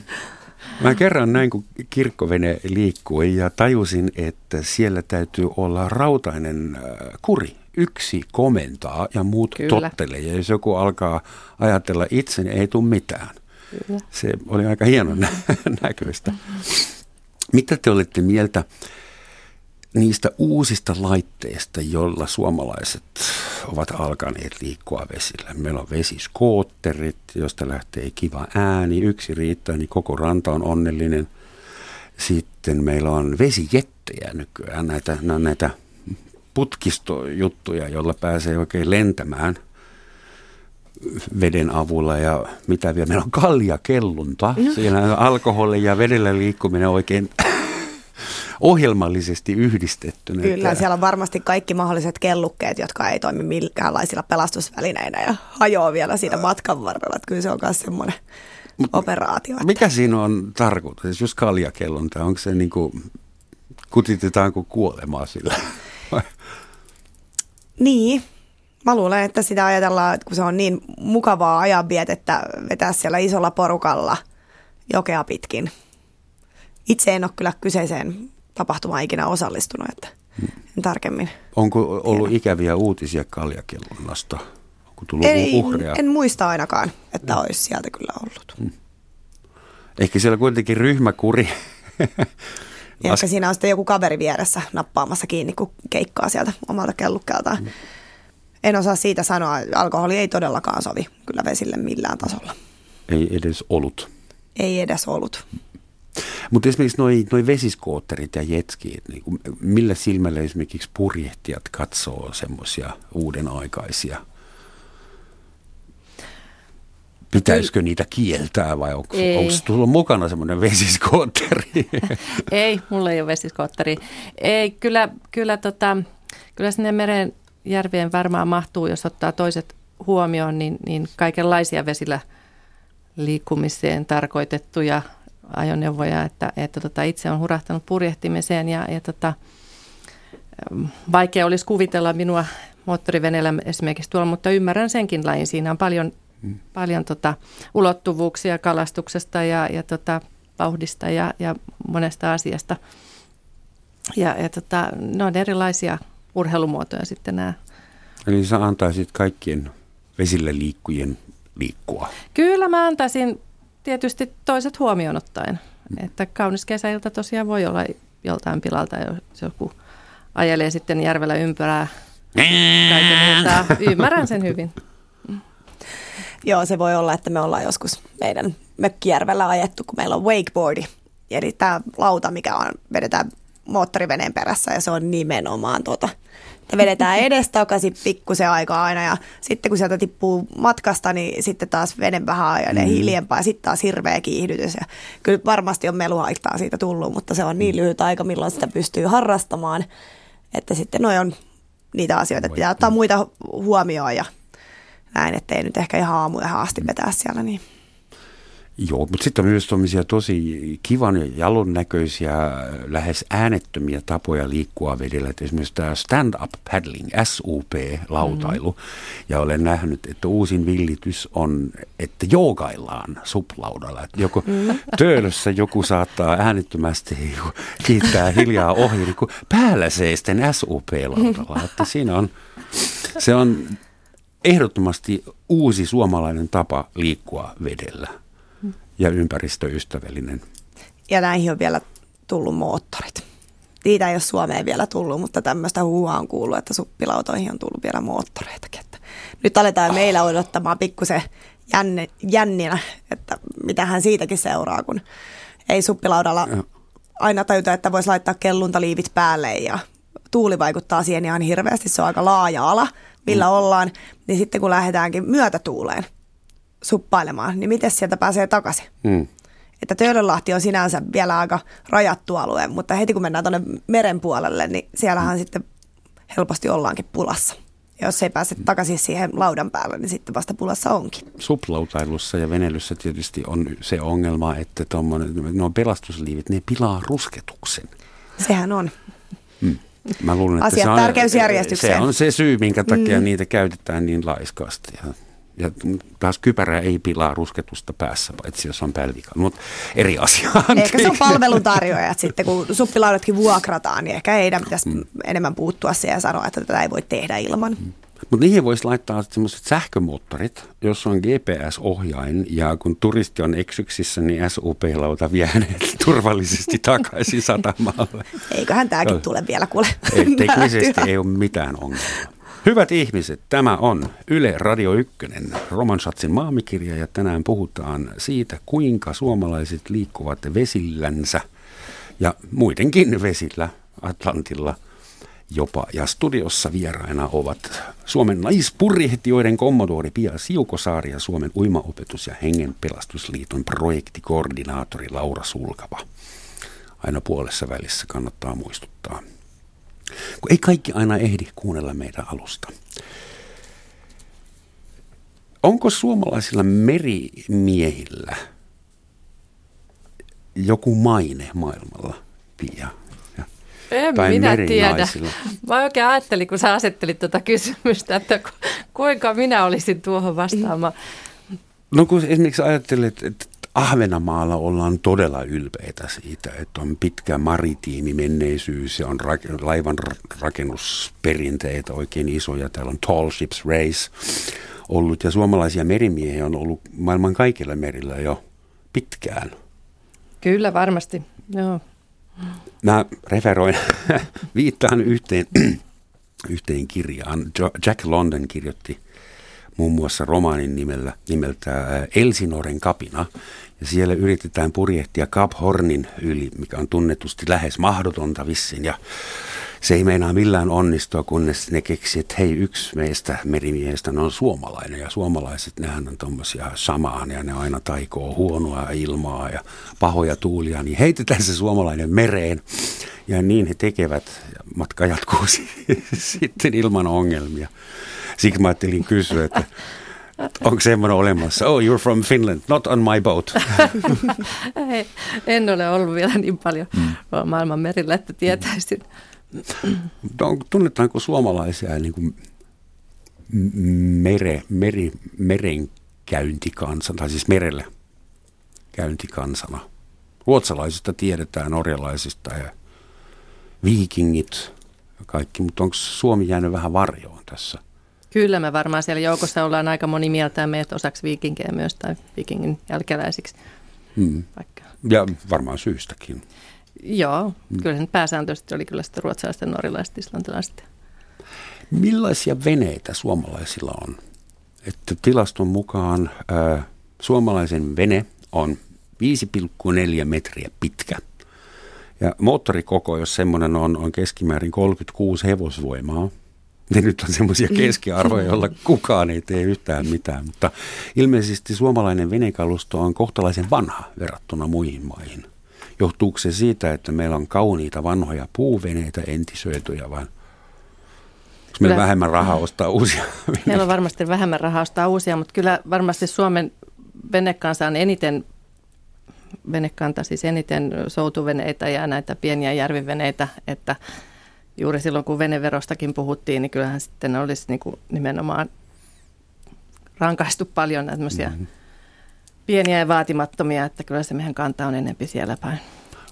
Mä kerran näin, kun kirkkovene liikkui ja tajusin, että siellä täytyy olla rautainen äh, kuri. Yksi komentaa ja muut Kyllä. tottelee. Ja jos joku alkaa ajatella itse, niin ei tule mitään. Kyllä. Se oli aika hieno näköistä. Mitä te olette mieltä niistä uusista laitteista, joilla suomalaiset ovat alkaneet liikkua vesillä? Meillä on vesiskootterit, josta lähtee kiva ääni. Yksi riittää, niin koko ranta on onnellinen. Sitten meillä on vesijettejä nykyään, näitä, näitä putkistojuttuja, joilla pääsee oikein lentämään veden avulla ja mitä vielä. Meillä on kaljakellunta. No. Siinä alkoholi ja vedellä liikkuminen oikein ohjelmallisesti yhdistettynä. Kyllä, siellä on varmasti kaikki mahdolliset kellukkeet, jotka ei toimi minkäänlaisilla pelastusvälineinä ja hajoaa vielä siitä matkan varrella. Että kyllä se on myös semmoinen operaatio. Että... Mikä siinä on tarkoitus, jos kaljakellunta, onko se niin kuin, kutitetaanko kuolemaa sillä? Niin, mä luulen, että sitä ajatellaan, että kun se on niin mukavaa ajanvietettä vetää siellä isolla porukalla jokea pitkin. Itse en ole kyllä kyseiseen tapahtumaan ikinä osallistunut, että en tarkemmin. Onko ollut tiedä. ikäviä uutisia kaljakellunnasta? Onko tullut Ei, uhreja? En muista ainakaan, että mm. olisi sieltä kyllä ollut. Mm. Ehkä siellä kuitenkin ryhmäkuri. Ja ehkä siinä on sitten joku kaveri vieressä nappaamassa kiinni, kun keikkaa sieltä omalta kellukkeeltaan. Mm. En osaa siitä sanoa. Alkoholi ei todellakaan sovi kyllä vesille millään tasolla. Ei edes ollut. Ei edes ollut. Mutta esimerkiksi noi, noi vesiskootterit ja jetskiit, niin kuin, millä silmällä esimerkiksi purjehtijat katsoo semmoisia uuden aikaisia Pitäisikö niitä kieltää vai onko, onko tullut mukana semmoinen vesiskootteri? ei, mulla ei ole vesiskootteri. Ei, kyllä, kyllä, tota, kyllä sinne meren järvien varmaan mahtuu, jos ottaa toiset huomioon, niin, niin kaikenlaisia vesillä liikkumiseen tarkoitettuja ajoneuvoja, että, että tota, itse on hurahtanut purjehtimiseen ja, ja tota, vaikea olisi kuvitella minua moottoriveneellä esimerkiksi tuolla, mutta ymmärrän senkin lain. Siinä on paljon mm. paljon tota, ulottuvuuksia kalastuksesta ja, ja tota, vauhdista ja, ja monesta asiasta. Ja, ja tota, ne on erilaisia urheilumuotoja sitten nämä. Eli sä antaisit kaikkien vesille liikkujien liikkua? Kyllä mä antaisin tietysti toiset huomioon ottaen. Mm. Että kaunis kesäilta tosiaan voi olla joltain pilalta, jos joku ajelee sitten järvellä ympärää Ymmärrän sen hyvin. Joo, se voi olla, että me ollaan joskus meidän mökkijärvellä ajettu, kun meillä on wakeboardi. Eli tämä lauta, mikä on, vedetään moottoriveneen perässä ja se on nimenomaan tota, että vedetään edestakaisin pikkusen aikaa aina ja sitten kun sieltä tippuu matkasta, niin sitten taas veden vähän ajalle mm. hiljempaa ja sitten taas hirveä kiihdytys. Ja kyllä varmasti on meluhaittaa siitä tullut, mutta se on niin lyhyt aika, milloin sitä pystyy harrastamaan, että sitten noin on niitä asioita, että pitää ottaa muita huomioon ja näin, ettei nyt ehkä ihan aamuja asti vetää siellä. Niin. Joo, mutta sitten on myös tuommoisia tosi kivan ja jalon näköisiä, lähes äänettömiä tapoja liikkua vedellä. Et esimerkiksi tämä stand-up paddling, SUP-lautailu. Mm. Ja olen nähnyt, että uusin villitys on, että joogaillaan suplaudalla. Että joko mm. töölössä joku saattaa äänettömästi kiittää hiljaa ohi, kun päällä seisten SUP-lautalla. Että siinä on, se on ehdottomasti uusi suomalainen tapa liikkua vedellä ja ympäristöystävällinen. Ja näihin on vielä tullut moottorit. Niitä ei ole Suomeen vielä tullut, mutta tämmöistä huuhaa on kuullut, että suppilautoihin on tullut vielä moottoreitakin. Että nyt aletaan oh. meillä odottamaan pikkusen jänne, jänninä, että mitähän siitäkin seuraa, kun ei suppilaudalla aina tajuta, että voisi laittaa kelluntaliivit päälle ja tuuli vaikuttaa siihen ihan hirveästi. Se on aika laaja ala, millä mm. ollaan. Niin sitten kun lähdetäänkin myötätuuleen, suppailemaan, niin miten sieltä pääsee takaisin? Mm. Että Töölönlahti on sinänsä vielä aika rajattu alue, mutta heti kun mennään tuonne meren puolelle, niin siellähän mm. sitten helposti ollaankin pulassa. Ja jos ei pääse takaisin siihen laudan päälle, niin sitten vasta pulassa onkin. Suplautailussa ja venelyssä tietysti on se ongelma, että nuo pelastusliivit, ne pilaa rusketuksen. Sehän on. Mm. Mä luulen, että Asiat se on, se on se syy, minkä takia mm. niitä käytetään niin laiskasti. Ja ja taas kypärä ei pilaa rusketusta päässä, paitsi jos on pälvika. Mutta eri asia. Ehkä se on palveluntarjoajat sitten, kun suppilaudatkin vuokrataan, niin ehkä heidän pitäisi mm. enemmän puuttua siihen ja sanoa, että tätä ei voi tehdä ilman. Mm. Mutta niihin voisi laittaa semmoiset sähkömoottorit, jos on GPS-ohjain ja kun turisti on eksyksissä, niin SUP-lauta vie hänet turvallisesti takaisin satamalle. Eiköhän tämäkin tule vielä kuule. Ei, teknisesti ei ole mitään ongelmaa. Hyvät ihmiset, tämä on Yle Radio 1, Roman Schatzin maamikirja ja tänään puhutaan siitä, kuinka suomalaiset liikkuvat vesillänsä ja muidenkin vesillä Atlantilla jopa. Ja studiossa vieraina ovat Suomen naispurjehtijoiden kommodoori Pia Siukosaari ja Suomen uimaopetus- ja hengenpelastusliiton projektikoordinaattori Laura Sulkava. Aina puolessa välissä kannattaa muistuttaa kun ei kaikki aina ehdi kuunnella meidän alusta. Onko suomalaisilla merimiehillä joku maine maailmalla, Pia? En tai minä tiedä. Mä oikein ajattelin, kun sä asettelit tuota kysymystä, että kuinka minä olisin tuohon vastaamaan. No kun esimerkiksi ajattelet, että Ahvenamaalla ollaan todella ylpeitä siitä, että on pitkä maritiimi menneisyys ja on laivan rakennusperinteitä oikein isoja. Täällä on Tall Ships Race ollut ja suomalaisia merimiehiä on ollut maailman kaikilla merillä jo pitkään. Kyllä varmasti, joo. Mä referoin, viittaan yhteen, yhteen kirjaan. Jack London kirjoitti muun muassa romaanin nimellä, nimeltä Elsinoren kapina, ja siellä yritetään purjehtia Cap Hornin yli, mikä on tunnetusti lähes mahdotonta vissin. Ja se ei meinaa millään onnistua, kunnes ne keksi, että hei, yksi meistä merimiehistä on suomalainen. Ja suomalaiset, nehän on tuommoisia samaan ja ne aina taikoo huonoa ilmaa ja pahoja tuulia. Niin heitetään se suomalainen mereen. Ja niin he tekevät. Matka jatkuu sitten ilman ongelmia. Siksi mä ajattelin kysyä, että Onko semmoinen olemassa? Oh, you're from Finland, not on my boat. Ei, en ole ollut vielä niin paljon mm. maailman merillä, että tietäisin. No, tunnetaanko suomalaisia niin kuin mere, meri, merenkäyntikansana, tai siis merellä käyntikansana? Ruotsalaisista tiedetään, norjalaisista ja viikingit ja kaikki, mutta onko Suomi jäänyt vähän varjoon tässä? Kyllä me varmaan siellä joukossa ollaan aika moni mieltään meidät osaksi viikinkejä myös tai viikingin jälkeläisiksi. Hmm. Vaikka. Ja varmaan syystäkin. Joo, hmm. kyllä sen pääsääntöisesti oli kyllä sitten ruotsalaiset, norjalaiset, islantilaiset. Millaisia veneitä suomalaisilla on? Että tilaston mukaan ää, suomalaisen vene on 5,4 metriä pitkä. Ja moottorikoko, jos semmoinen on, on keskimäärin 36 hevosvoimaa – ne nyt on semmoisia keskiarvoja, joilla kukaan ei tee yhtään mitään, mutta ilmeisesti suomalainen venekalusto on kohtalaisen vanha verrattuna muihin maihin. Johtuuko se siitä, että meillä on kauniita vanhoja puuveneitä entisöityjä vai onko meillä vähemmän rahaa ostaa uusia? Meillä on varmasti vähemmän rahaa ostaa uusia, mutta kyllä varmasti Suomen venekansa on eniten venekanta, siis eniten soutuveneitä ja näitä pieniä järviveneitä, että juuri silloin, kun veneverostakin puhuttiin, niin kyllähän sitten olisi niin kuin nimenomaan rankaistu paljon näitä mm-hmm. pieniä ja vaatimattomia, että kyllä se meidän kanta on enempi siellä päin.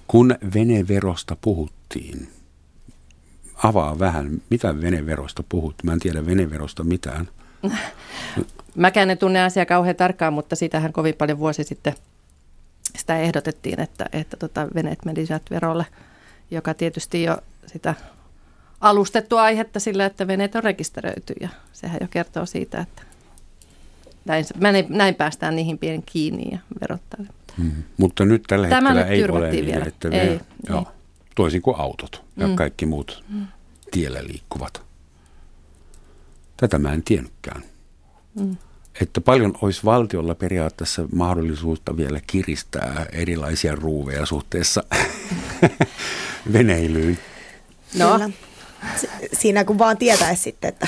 Kun veneverosta puhuttiin, avaa vähän, mitä veneverosta puhut? Mä en tiedä veneverosta mitään. Mäkään en tunne asiaa kauhean tarkkaan, mutta siitähän kovin paljon vuosi sitten sitä ehdotettiin, että, että tota, veneet menisivät verolle, joka tietysti jo sitä alustettu aihetta sillä, että veneet on rekisteröity ja sehän jo kertoo siitä, että näin, näin päästään niihin pienen kiinni ja verottaa. Hmm. Mutta nyt tällä Tämä hetkellä ei ole niin, vielä. että ei, ei. Joo, toisin kuin autot ja mm. kaikki muut mm. tiellä liikkuvat. Tätä mä en tiennytkään. Mm. Että paljon olisi valtiolla periaatteessa mahdollisuutta vielä kiristää erilaisia ruuveja suhteessa veneilyyn. No, Kyllä siinä kun vaan tietäisi sitten, että,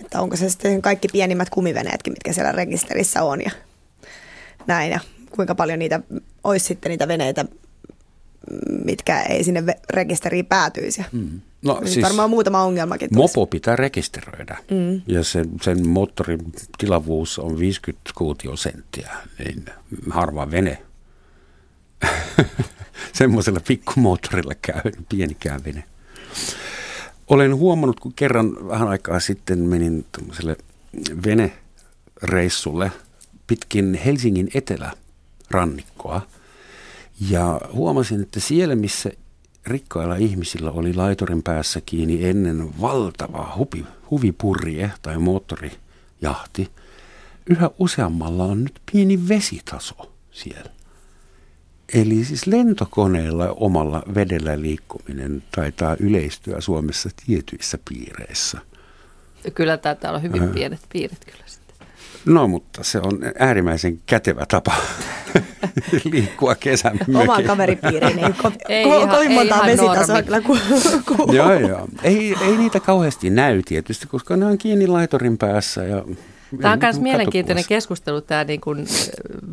että onko se sitten kaikki pienimmät kumiveneetkin, mitkä siellä rekisterissä on ja näin. Ja kuinka paljon niitä olisi sitten niitä veneitä, mitkä ei sinne rekisteriin päätyisi. Mm. No, siis varmaan muutama ongelmakin tulisi. Mopo pitää rekisteröidä mm. ja sen, sen moottorin tilavuus on 50 kuutiosenttiä, niin harva vene semmoisella pikkumoottorilla käy, pienikään vene. Olen huomannut, kun kerran vähän aikaa sitten menin tämmöiselle venereissulle pitkin Helsingin etelärannikkoa. Ja huomasin, että siellä, missä rikkailla ihmisillä oli laitorin päässä kiinni ennen valtava hupi, huvipurje tai moottorijahti, yhä useammalla on nyt pieni vesitaso siellä. Eli siis lentokoneella omalla vedellä liikkuminen taitaa yleistyä Suomessa tietyissä piireissä. Kyllä taitaa olla hyvin pienet piirit kyllä sitten. No, mutta se on äärimmäisen kätevä tapa liikkua kesämökillä. Oman kaveripiiriin niin ko- Ei ko- ihan- kovin ei montaa ihan vesitasoa kyllä ku- ku- Joo, joo. Ei, ei niitä kauheasti näy tietysti, koska ne on kiinni laitorin päässä. Ja Tämä on myös mielenkiintoinen keskustelu, tämä niin kuin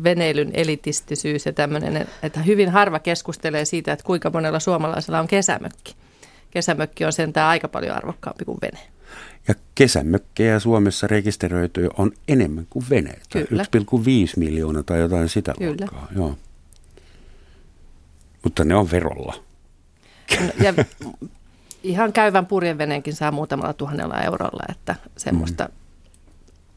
veneilyn elitistisyys ja tämmöinen, että hyvin harva keskustelee siitä, että kuinka monella suomalaisella on kesämökki. Kesämökki on sentään aika paljon arvokkaampi kuin vene. Ja kesämökkejä Suomessa rekisteröity on enemmän kuin veneitä. Kyllä. 1,5 miljoonaa tai jotain sitä Kyllä. luokkaa. Joo. Mutta ne on verolla. No, Ja ihan käyvän purjeveneenkin saa muutamalla tuhannella eurolla, että semmoista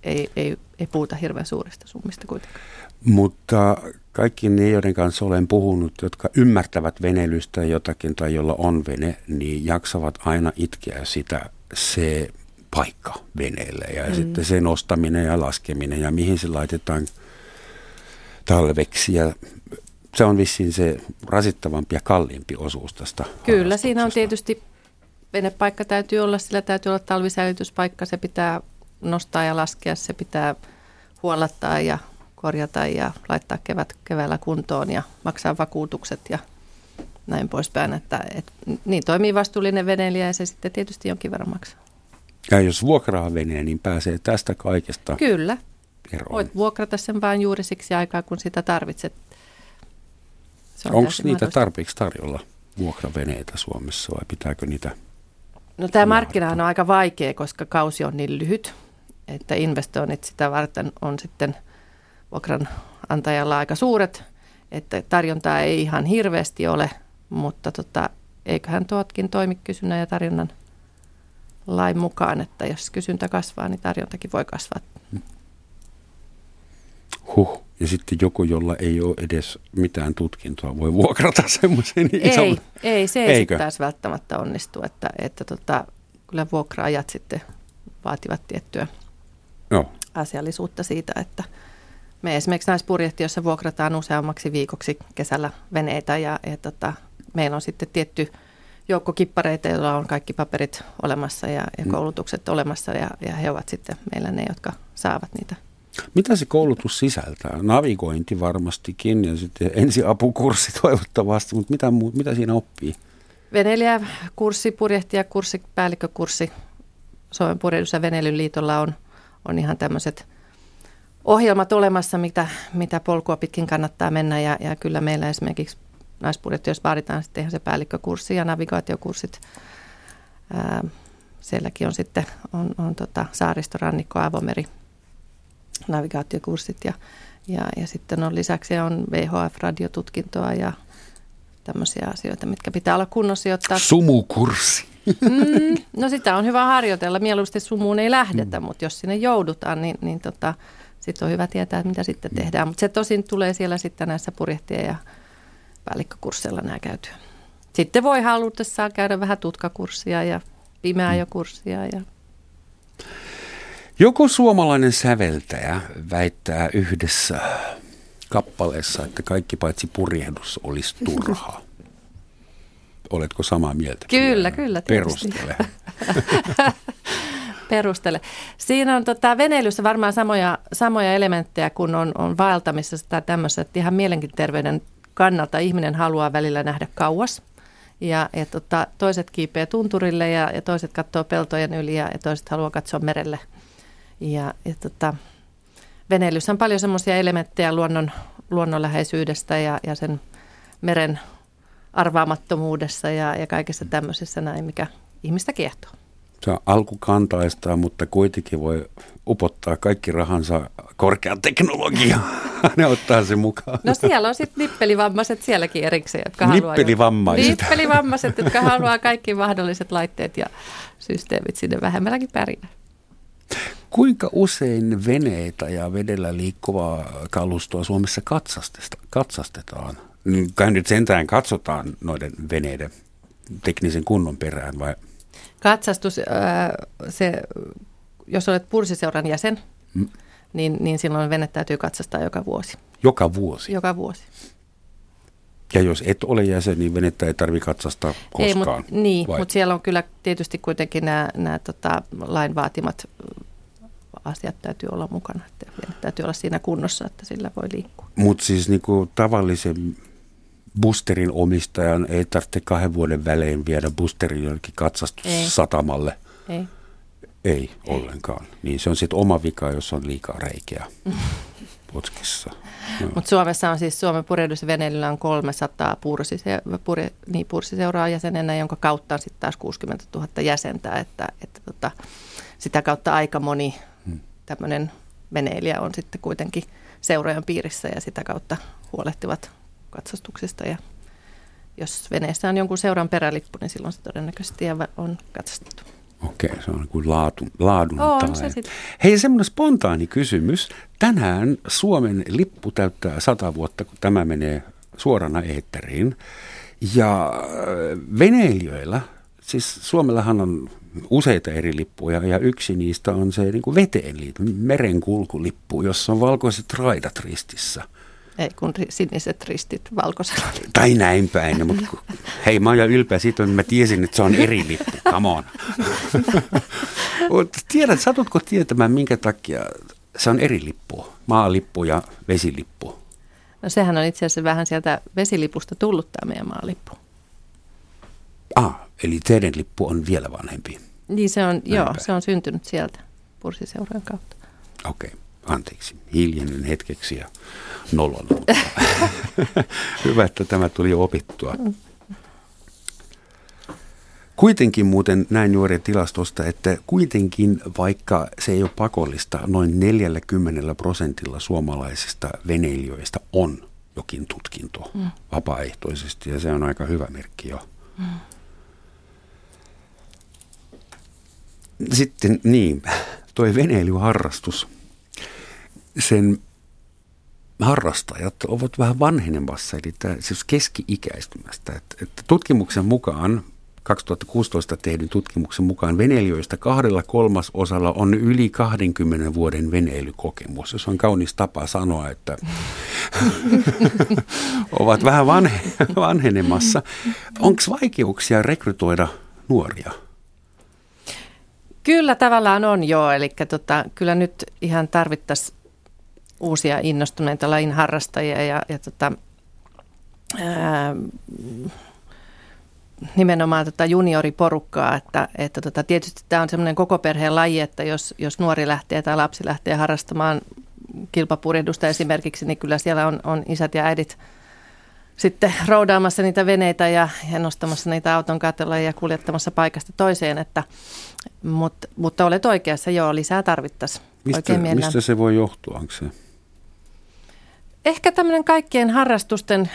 ei, ei, ei puhuta hirveän suurista summista kuitenkaan. Mutta kaikki ne, joiden kanssa olen puhunut, jotka ymmärtävät veneilystä jotakin tai jolla on vene, niin jaksavat aina itkeä sitä se paikka veneelle ja mm. sitten se nostaminen ja laskeminen ja mihin se laitetaan talveksi ja se on vissiin se rasittavampi ja kalliimpi osuus tästä Kyllä, siinä on tietysti venepaikka täytyy olla, sillä täytyy olla talvisäilytyspaikka, se pitää nostaa ja laskea, se pitää huollattaa ja korjata ja laittaa kevät, keväällä kuntoon ja maksaa vakuutukset ja näin poispäin. Että, et, niin toimii vastuullinen veneilijä ja se sitten tietysti jonkin verran maksaa. Ja jos vuokraa veneen, niin pääsee tästä kaikesta Kyllä, eroon. voit vuokrata sen vain juuri siksi aikaa, kun sitä tarvitset. Se on Onko niitä tarpeeksi tarjolla vuokraveneitä Suomessa vai pitääkö niitä? No tämä markkinahan on aika vaikea, koska kausi on niin lyhyt, että investoinnit sitä varten on sitten vuokranantajalla aika suuret, että tarjontaa ei ihan hirveästi ole, mutta tota, eiköhän tuotkin toimi kysynnän ja tarjonnan lain mukaan, että jos kysyntä kasvaa, niin tarjontakin voi kasvaa. Huh. Ja sitten joku, jolla ei ole edes mitään tutkintoa, voi vuokrata semmoisen ison. Ei, ei se ei sitten taas välttämättä onnistu, että, että tota, kyllä vuokraajat sitten vaativat tiettyä Joo. asiallisuutta siitä, että me esimerkiksi näissä purjehtioissa vuokrataan useammaksi viikoksi kesällä veneitä ja, ja tota, meillä on sitten tietty joukko kippareita, joilla on kaikki paperit olemassa ja, ja koulutukset olemassa ja, ja he ovat sitten meillä ne, jotka saavat niitä. Mitä se koulutus sisältää? Navigointi varmastikin ja sitten ensiapukurssi toivottavasti, mutta mitä, mitä siinä oppii? Veneilijäkurssi, purjehtijakurssi, päällikkökurssi Suomen purjehdus- ja veneilyn liitolla on, on ihan tämmöiset ohjelmat olemassa, mitä, mitä polkua pitkin kannattaa mennä ja, ja kyllä meillä esimerkiksi naispurjehtioissa vaaditaan sitten ihan se päällikkökurssi ja navigaatiokurssit. Ää, sielläkin on sitten on, on tota saaristorannikko, avomeri, navigaatiokurssit ja, ja, ja sitten on lisäksi on VHF-radiotutkintoa ja tämmöisiä asioita, mitkä pitää olla kunnossa, jotta... Sumukurssi. Mm, no sitä on hyvä harjoitella. Mieluusti sumuun ei lähdetä, mm. mutta jos sinne joudutaan, niin, niin tota, sitten on hyvä tietää, mitä sitten tehdään. Mutta se tosin tulee siellä sitten näissä purjehtien ja päällikkökursseilla nämä käytyä. Sitten voi halutessaan käydä vähän tutkakurssia ja pimeäajokurssia ja Joku suomalainen säveltäjä väittää yhdessä kappaleessa, että kaikki paitsi purjehdus olisi turhaa. Oletko samaa mieltä? Kyllä, kyllä, tietysti. Perustele. perustele. Siinä on tota, veneilyssä varmaan samoja, samoja elementtejä kuin on, on vaeltamisessa tai tämmöisessä, että ihan mielenterveyden kannalta ihminen haluaa välillä nähdä kauas. Ja, ja tota, toiset kiipeä tunturille ja, ja toiset katsoo peltojen yli ja, ja toiset haluaa katsoa merelle. Ja, ja tota, veneilyssä on paljon semmoisia elementtejä luonnon, luonnonläheisyydestä ja, ja sen meren arvaamattomuudessa ja, ja kaikessa tämmöisessä näin, mikä ihmistä kiehtoo. Se on alkukantaista, mutta kuitenkin voi upottaa kaikki rahansa korkean teknologiaan. ne ottaa se mukaan. No siellä on sitten nippelivammaiset sielläkin erikseen, jotka Nippelivammaiset. Haluaa, nippelivammaiset, jotka haluaa kaikki mahdolliset laitteet ja systeemit sinne vähemmälläkin pärjää. Kuinka usein veneitä ja vedellä liikkuvaa kalustoa Suomessa katsastetaan? Kai nyt sentään katsotaan noiden veneiden teknisen kunnon perään vai? Katsastus, se, jos olet pursiseuran jäsen, mm. niin, niin silloin vene täytyy katsastaa joka vuosi. Joka vuosi? Joka vuosi. Ja jos et ole jäsen, niin venettä ei tarvitse katsastaa koskaan. Ei, mut, niin, mutta siellä on kyllä tietysti kuitenkin nämä, nämä tota, lain vaatimat asiat täytyy olla mukana. Että täytyy olla siinä kunnossa, että sillä voi liikkua. Mutta siis niinku tavallisen boosterin omistajan ei tarvitse kahden vuoden välein viedä boosterin jollekin katsastussatamalle. Ei. ei. Ei, ei ollenkaan. Niin se on sitten oma vika, jos on liikaa reikiä putkissa. No. Mutta Suomessa on siis Suomen purjehdusveneilyllä on 300 pursise, purje, niin, pursiseuraa jäsenenä, jonka kautta on sitten taas 60 000 jäsentä, että, että tota, sitä kautta aika moni hmm. tämmöinen veneilijä on sitten kuitenkin seurojen piirissä ja sitä kautta huolehtivat katsastuksista ja jos veneessä on jonkun seuran perälippu, niin silloin se todennäköisesti on katsastettu. Okei, se on kuin laatu, laadun on se sit. Hei, semmoinen spontaani kysymys. Tänään Suomen lippu täyttää sata vuotta, kun tämä menee suorana eetteriin. Ja äh, veneilijöillä, siis Suomellahan on useita eri lippuja ja yksi niistä on se niin kuin veteen liittyvä merenkulkulippu, jossa on valkoiset raidat ristissä – ei kun siniset ristit valkoisella. Tai näin päin. Mutta hei, mä oon ylpeä siitä, että mä tiesin, että se on eri lippu. Come on. Tiedät, satutko tietämään, minkä takia se on eri lippu? Maalippu ja vesilippu. No sehän on itse asiassa vähän sieltä vesilipusta tullut tämä meidän maalippu. Ah, eli teidän lippu on vielä vanhempi. Niin se on, Näin joo, päin. se on syntynyt sieltä pursiseurojen kautta. Okei. Okay anteeksi, hiljenin hetkeksi ja nolon. Hyvä, että tämä tuli jo opittua. Kuitenkin muuten näin juuri tilastosta, että kuitenkin vaikka se ei ole pakollista, noin 40 prosentilla suomalaisista veneilijöistä on jokin tutkinto mm. vapaaehtoisesti ja se on aika hyvä merkki jo. Mm. Sitten niin, toi veneilyharrastus sen harrastajat ovat vähän vanhenemassa, eli tämä siis keski-ikäistymästä. Että, että tutkimuksen mukaan, 2016 tehdyn tutkimuksen mukaan veneilijöistä kahdella kolmasosalla on yli 20 vuoden veneilykokemus. Se on kaunis tapa sanoa, että ovat vähän vanhe, vanhenemassa. Onko vaikeuksia rekrytoida nuoria? Kyllä tavallaan on joo, eli tota, kyllä nyt ihan tarvittaisiin uusia innostuneita lajin harrastajia ja, ja tota, ää, nimenomaan tota junioriporukkaa, että, että tota, tietysti tämä on semmoinen koko perheen laji, että jos, jos nuori lähtee tai lapsi lähtee harrastamaan kilpapurjehdusta esimerkiksi, niin kyllä siellä on, on isät ja äidit sitten roudaamassa niitä veneitä ja, ja nostamassa niitä auton katolla ja kuljettamassa paikasta toiseen, että, mutta, mutta olet oikeassa, joo, lisää tarvittaisiin. Mistä, mistä se voi johtua? Onko se? Ehkä tämmöinen kaikkien harrastusten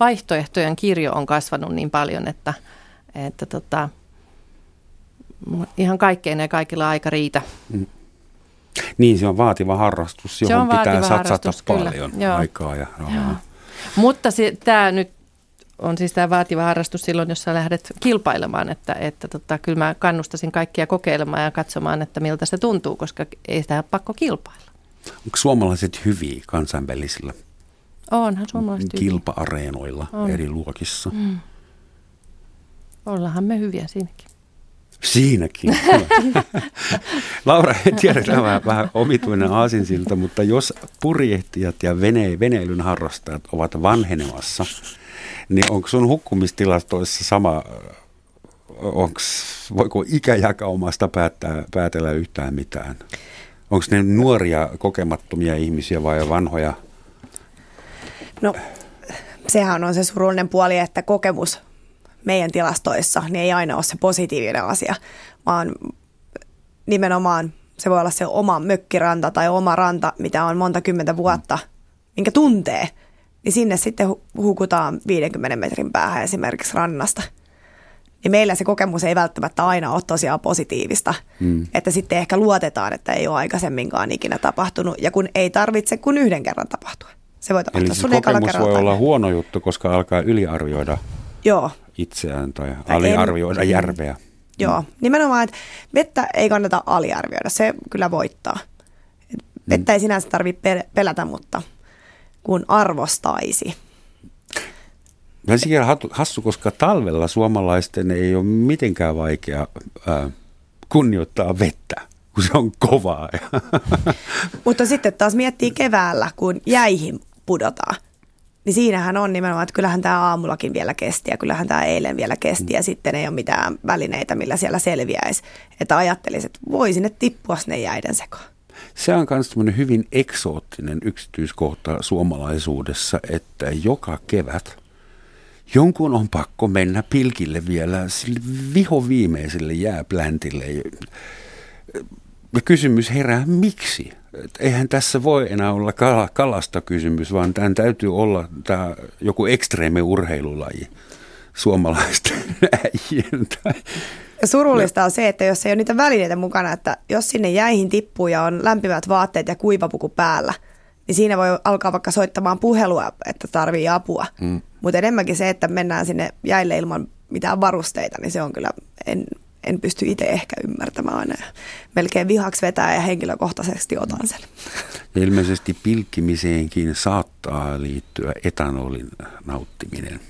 vaihtoehtojen kirjo on kasvanut niin paljon, että, että tota, ihan kaikkeen ei kaikilla aika riitä. Mm. Niin, se on vaativa harrastus, johon on pitää satsata paljon kyllä. aikaa ja rahaa. Mutta tämä nyt on siis tämä vaativa harrastus silloin, jos sä lähdet kilpailemaan, että, että tota, kyllä mä kannustasin kaikkia kokeilemaan ja katsomaan, että miltä se tuntuu, koska ei sitä ole pakko kilpailla. Onko suomalaiset hyviä kansainvälisillä Onhan suomalaiset kilpa-areenoilla On. eri luokissa? Mm. Ollaanhan me hyviä siinäkin. Siinäkin. Laura, en tiedä, tämä on vähän omituinen aasinsilta, mutta jos purjehtijat ja vene, veneilyn harrastajat ovat vanhenemassa, niin onko sun hukkumistilastoissa sama, onks, voiko ikäjakaumasta päättää, päätellä yhtään mitään? Onko ne nuoria kokemattomia ihmisiä vai vanhoja? No, sehän on se surullinen puoli, että kokemus meidän tilastoissa, niin ei aina ole se positiivinen asia, vaan nimenomaan se voi olla se oma mökkiranta tai oma ranta, mitä on monta kymmentä vuotta, minkä tuntee, niin sinne sitten hukutaan 50 metrin päähän esimerkiksi rannasta. Niin meillä se kokemus ei välttämättä aina ole tosiaan positiivista, mm. että sitten ehkä luotetaan, että ei ole aikaisemminkaan ikinä tapahtunut, ja kun ei tarvitse kuin yhden kerran tapahtua. Se voi tapahtua Eli se kokemus voi olla huono juttu, koska alkaa yliarvioida Joo. itseään tai, tai aliarvioida en, järveä. Joo, mm. nimenomaan, että vettä ei kannata aliarvioida, se kyllä voittaa. Vettä mm. ei sinänsä tarvitse pelätä, mutta kun arvostaisi. Mä sikäli hassu, koska talvella suomalaisten ei ole mitenkään vaikea ää, kunnioittaa vettä, kun se on kovaa. Mutta sitten taas miettii keväällä, kun jäihin pudotaan. Niin siinähän on nimenomaan, että kyllähän tämä aamullakin vielä kesti ja kyllähän tämä eilen vielä kesti ja sitten ei ole mitään välineitä, millä siellä selviäisi. Että ajattelisin, että voi sinne tippua sinne jäiden sekaan. Se on myös hyvin eksoottinen yksityiskohta suomalaisuudessa, että joka kevät jonkun on pakko mennä pilkille vielä sille viho viimeiselle jääpläntille. Ja kysymys herää, miksi? eihän tässä voi enää olla kalasta kysymys, vaan tämän täytyy olla tämä joku ekstreemi urheilulaji suomalaisten äijien. Surullista on se, että jos ei ole niitä välineitä mukana, että jos sinne jäihin tippuu ja on lämpimät vaatteet ja kuivapuku päällä, niin siinä voi alkaa vaikka soittamaan puhelua, että tarvii apua. Mm. Mutta enemmänkin se, että mennään sinne jäille ilman mitään varusteita, niin se on kyllä, en, en pysty itse ehkä ymmärtämään aina. Melkein vihaksi vetää ja henkilökohtaisesti otan sen. Ilmeisesti pilkkimiseenkin saattaa liittyä etanolin nauttiminen.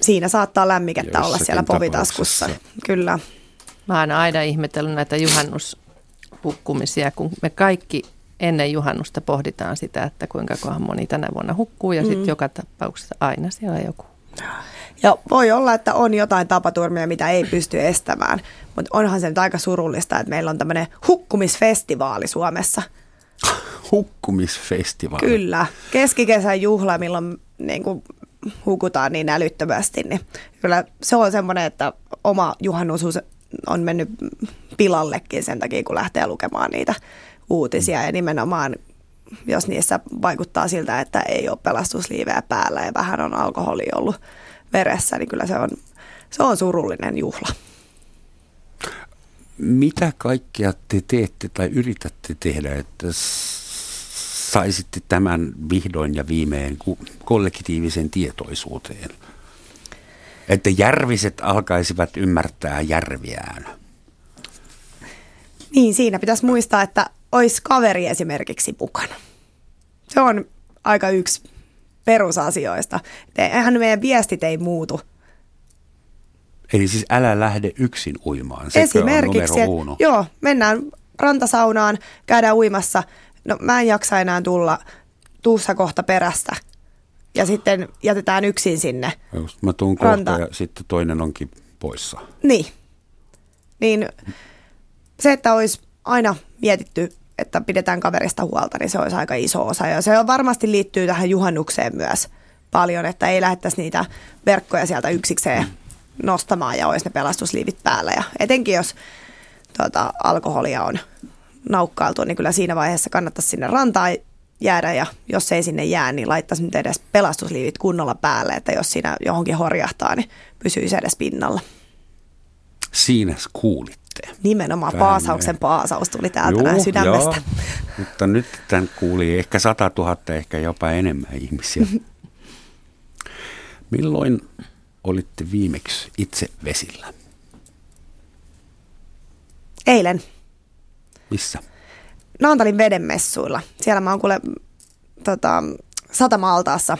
Siinä saattaa lämmikettä olla siellä povitaskussa. Kyllä. Mä oon aina ihmetellyt näitä juhannushukkumisia, kun me kaikki ennen juhannusta pohditaan sitä, että kuinka kohan moni tänä vuonna hukkuu ja mm. sitten joka tapauksessa aina siellä joku. Ja voi olla, että on jotain tapaturmia, mitä ei pysty estämään, mutta onhan se nyt aika surullista, että meillä on tämmöinen hukkumisfestivaali Suomessa. Hukkumisfestivaali? Kyllä. Keskikesän juhla, milloin niin kuin, hukutaan niin älyttömästi, niin kyllä se on semmoinen, että oma juhannus on mennyt pilallekin sen takia, kun lähtee lukemaan niitä uutisia ja nimenomaan jos niissä vaikuttaa siltä, että ei ole pelastusliiveä päällä ja vähän on alkoholi ollut veressä, niin kyllä se on, se on surullinen juhla. Mitä kaikkea te teette tai yritätte tehdä, että saisitte tämän vihdoin ja viimein kollektiivisen tietoisuuteen? Että järviset alkaisivat ymmärtää järviään. Niin, siinä pitäisi muistaa, että olisi kaveri esimerkiksi mukana. Se on aika yksi perusasioista. Eihän meidän viestit ei muutu. Eli siis älä lähde yksin uimaan. Sekö Esimerkiksi, on numero että, joo, mennään rantasaunaan, käydään uimassa. No mä en jaksa enää tulla tuussa kohta perästä. Ja sitten jätetään yksin sinne. Just, mä tuun Ranta. kohta ja sitten toinen onkin poissa. Niin. Niin se, että olisi aina mietitty että pidetään kaverista huolta, niin se olisi aika iso osa. Ja se on varmasti liittyy tähän juhannukseen myös paljon, että ei lähdettäisi niitä verkkoja sieltä yksikseen nostamaan ja olisi ne pelastusliivit päällä. Ja etenkin jos tuota, alkoholia on naukkailtu, niin kyllä siinä vaiheessa kannattaisi sinne rantaan jäädä ja jos ei sinne jää, niin laittaisi nyt edes pelastusliivit kunnolla päälle, että jos siinä johonkin horjahtaa, niin pysyisi edes pinnalla. Siinä kuulit sitten. Nimenomaan Tänne. paasauksen paasaus tuli täältä Juh, näin sydämestä. Joo. Mutta nyt tämän kuuli ehkä 100 000, ehkä jopa enemmän ihmisiä. Milloin olitte viimeksi itse vesillä? Eilen. Missä? Naantalin vedenmessuilla. Siellä mä oon kuule tota, satama-altaassa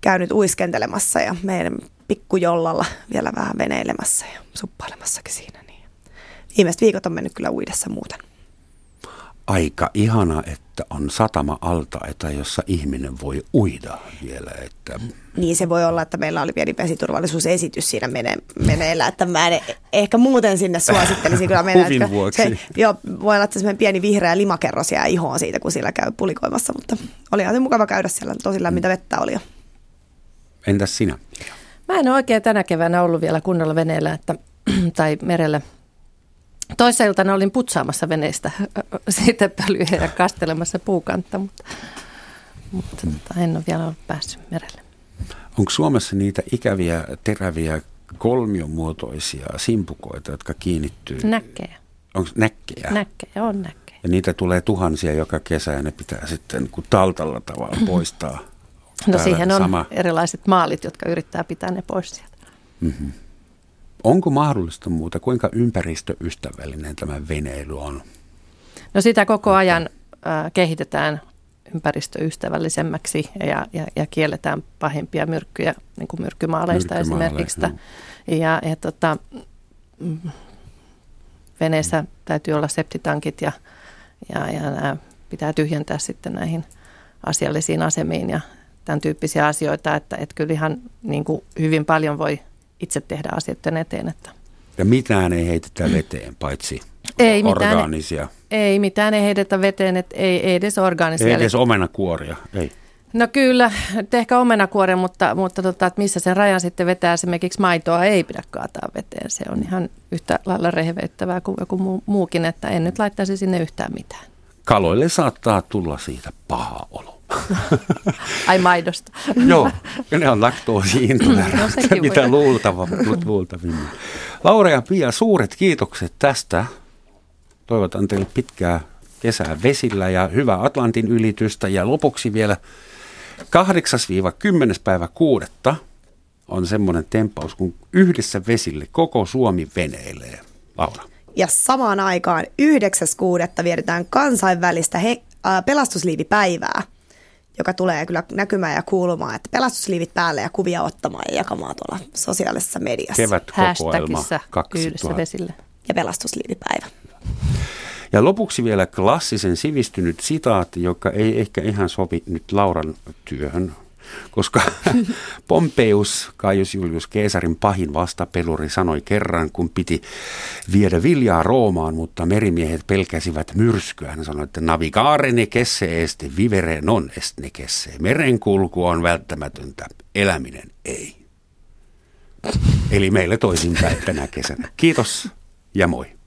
käynyt uiskentelemassa ja meidän pikkujollalla vielä vähän veneilemässä ja suppailemassakin siinä. Viimeiset viikot on mennyt kyllä uidessa muuten. Aika ihana, että on satama-altaita, jossa ihminen voi uida vielä. Että... Niin se voi olla, että meillä oli pieni vesiturvallisuusesitys siinä mene- meneillä, että mä en ehkä muuten sinne suosittelisin kyllä mennä. Huvin vuoksi. Se, joo, voi olla, että semmoinen pieni vihreä limakerros jää ihoon siitä, kun sillä käy pulikoimassa, mutta oli se mukava käydä siellä, tosi lämmintä vettä oli jo. Entäs sinä? Mä en ole oikein tänä keväänä ollut vielä kunnolla veneellä että, tai merellä. Toissa iltana olin putsaamassa veneistä siitä pölyä ja kastelemassa puukantta, mutta, mutta tota, en ole vielä ollut päässyt merelle. Onko Suomessa niitä ikäviä, teräviä, kolmiomuotoisia simpukoita, jotka kiinnittyy? Näkkejä. Onko näkkejä? Näkkejä, on näkkejä. Ja niitä tulee tuhansia joka kesä ja ne pitää sitten kun taltalla tavalla poistaa. No siihen on sama... erilaiset maalit, jotka yrittää pitää ne pois sieltä. Mm-hmm. Onko mahdollista muuta? Kuinka ympäristöystävällinen tämä veneily on? No sitä koko ajan äh, kehitetään ympäristöystävällisemmäksi ja, ja, ja kielletään pahimpia myrkkyjä, niin kuin myrkkymaaleista Myrkkymaale, esimerkiksi. No. Ja, ja tota, mm, veneessä täytyy olla septitankit ja, ja, ja nämä pitää tyhjentää sitten näihin asiallisiin asemiin ja tämän tyyppisiä asioita, että, että kyllä ihan niin kuin hyvin paljon voi itse tehdä asioiden eteen. Että. Ja mitään ei heitetä veteen, paitsi ei orgaanisia. Mitään, ei mitään ei heidetä veteen, että ei, ei edes orgaanisia. Ei edes omenakuoria, ei. No kyllä, ehkä omenakuoren, mutta, mutta tota, että missä sen rajan sitten vetää esimerkiksi maitoa ei pidä kaataa veteen. Se on ihan yhtä lailla rehevöittävää kuin joku muu, muukin, että en nyt laittaisi sinne yhtään mitään. Kaloille saattaa tulla siitä paha olo. Ai maidosta. Joo, ja ne on laktoosiintolerantta, no, mitä luultava, luultavimmin. Laura ja Pia, suuret kiitokset tästä. Toivotan teille pitkää kesää vesillä ja hyvää Atlantin ylitystä. Ja lopuksi vielä 8-10. päivä kuudetta on semmoinen tempaus, kun yhdessä vesille koko Suomi veneilee. Laura. Ja samaan aikaan 9.6. vietetään kansainvälistä he, äh, pelastusliivipäivää, joka tulee kyllä näkymään ja kuulumaan, että pelastusliivit päälle ja kuvia ottamaan ja jakamaan tuolla sosiaalisessa mediassa. Kevätkokoelma 2000. yhdessä vesille. Ja pelastusliivipäivä. Ja lopuksi vielä klassisen sivistynyt sitaatti, joka ei ehkä ihan sovi nyt Lauran työhön, koska Pompeius, Kaius Julius Keesarin pahin vastapeluri, sanoi kerran, kun piti viedä viljaa Roomaan, mutta merimiehet pelkäsivät myrskyä. Hän sanoi, että navigare ne kesse este, vivere non est ne kesse. Merenkulku on välttämätöntä, eläminen ei. Eli meille toisinpäin tänä kesänä. Kiitos ja moi.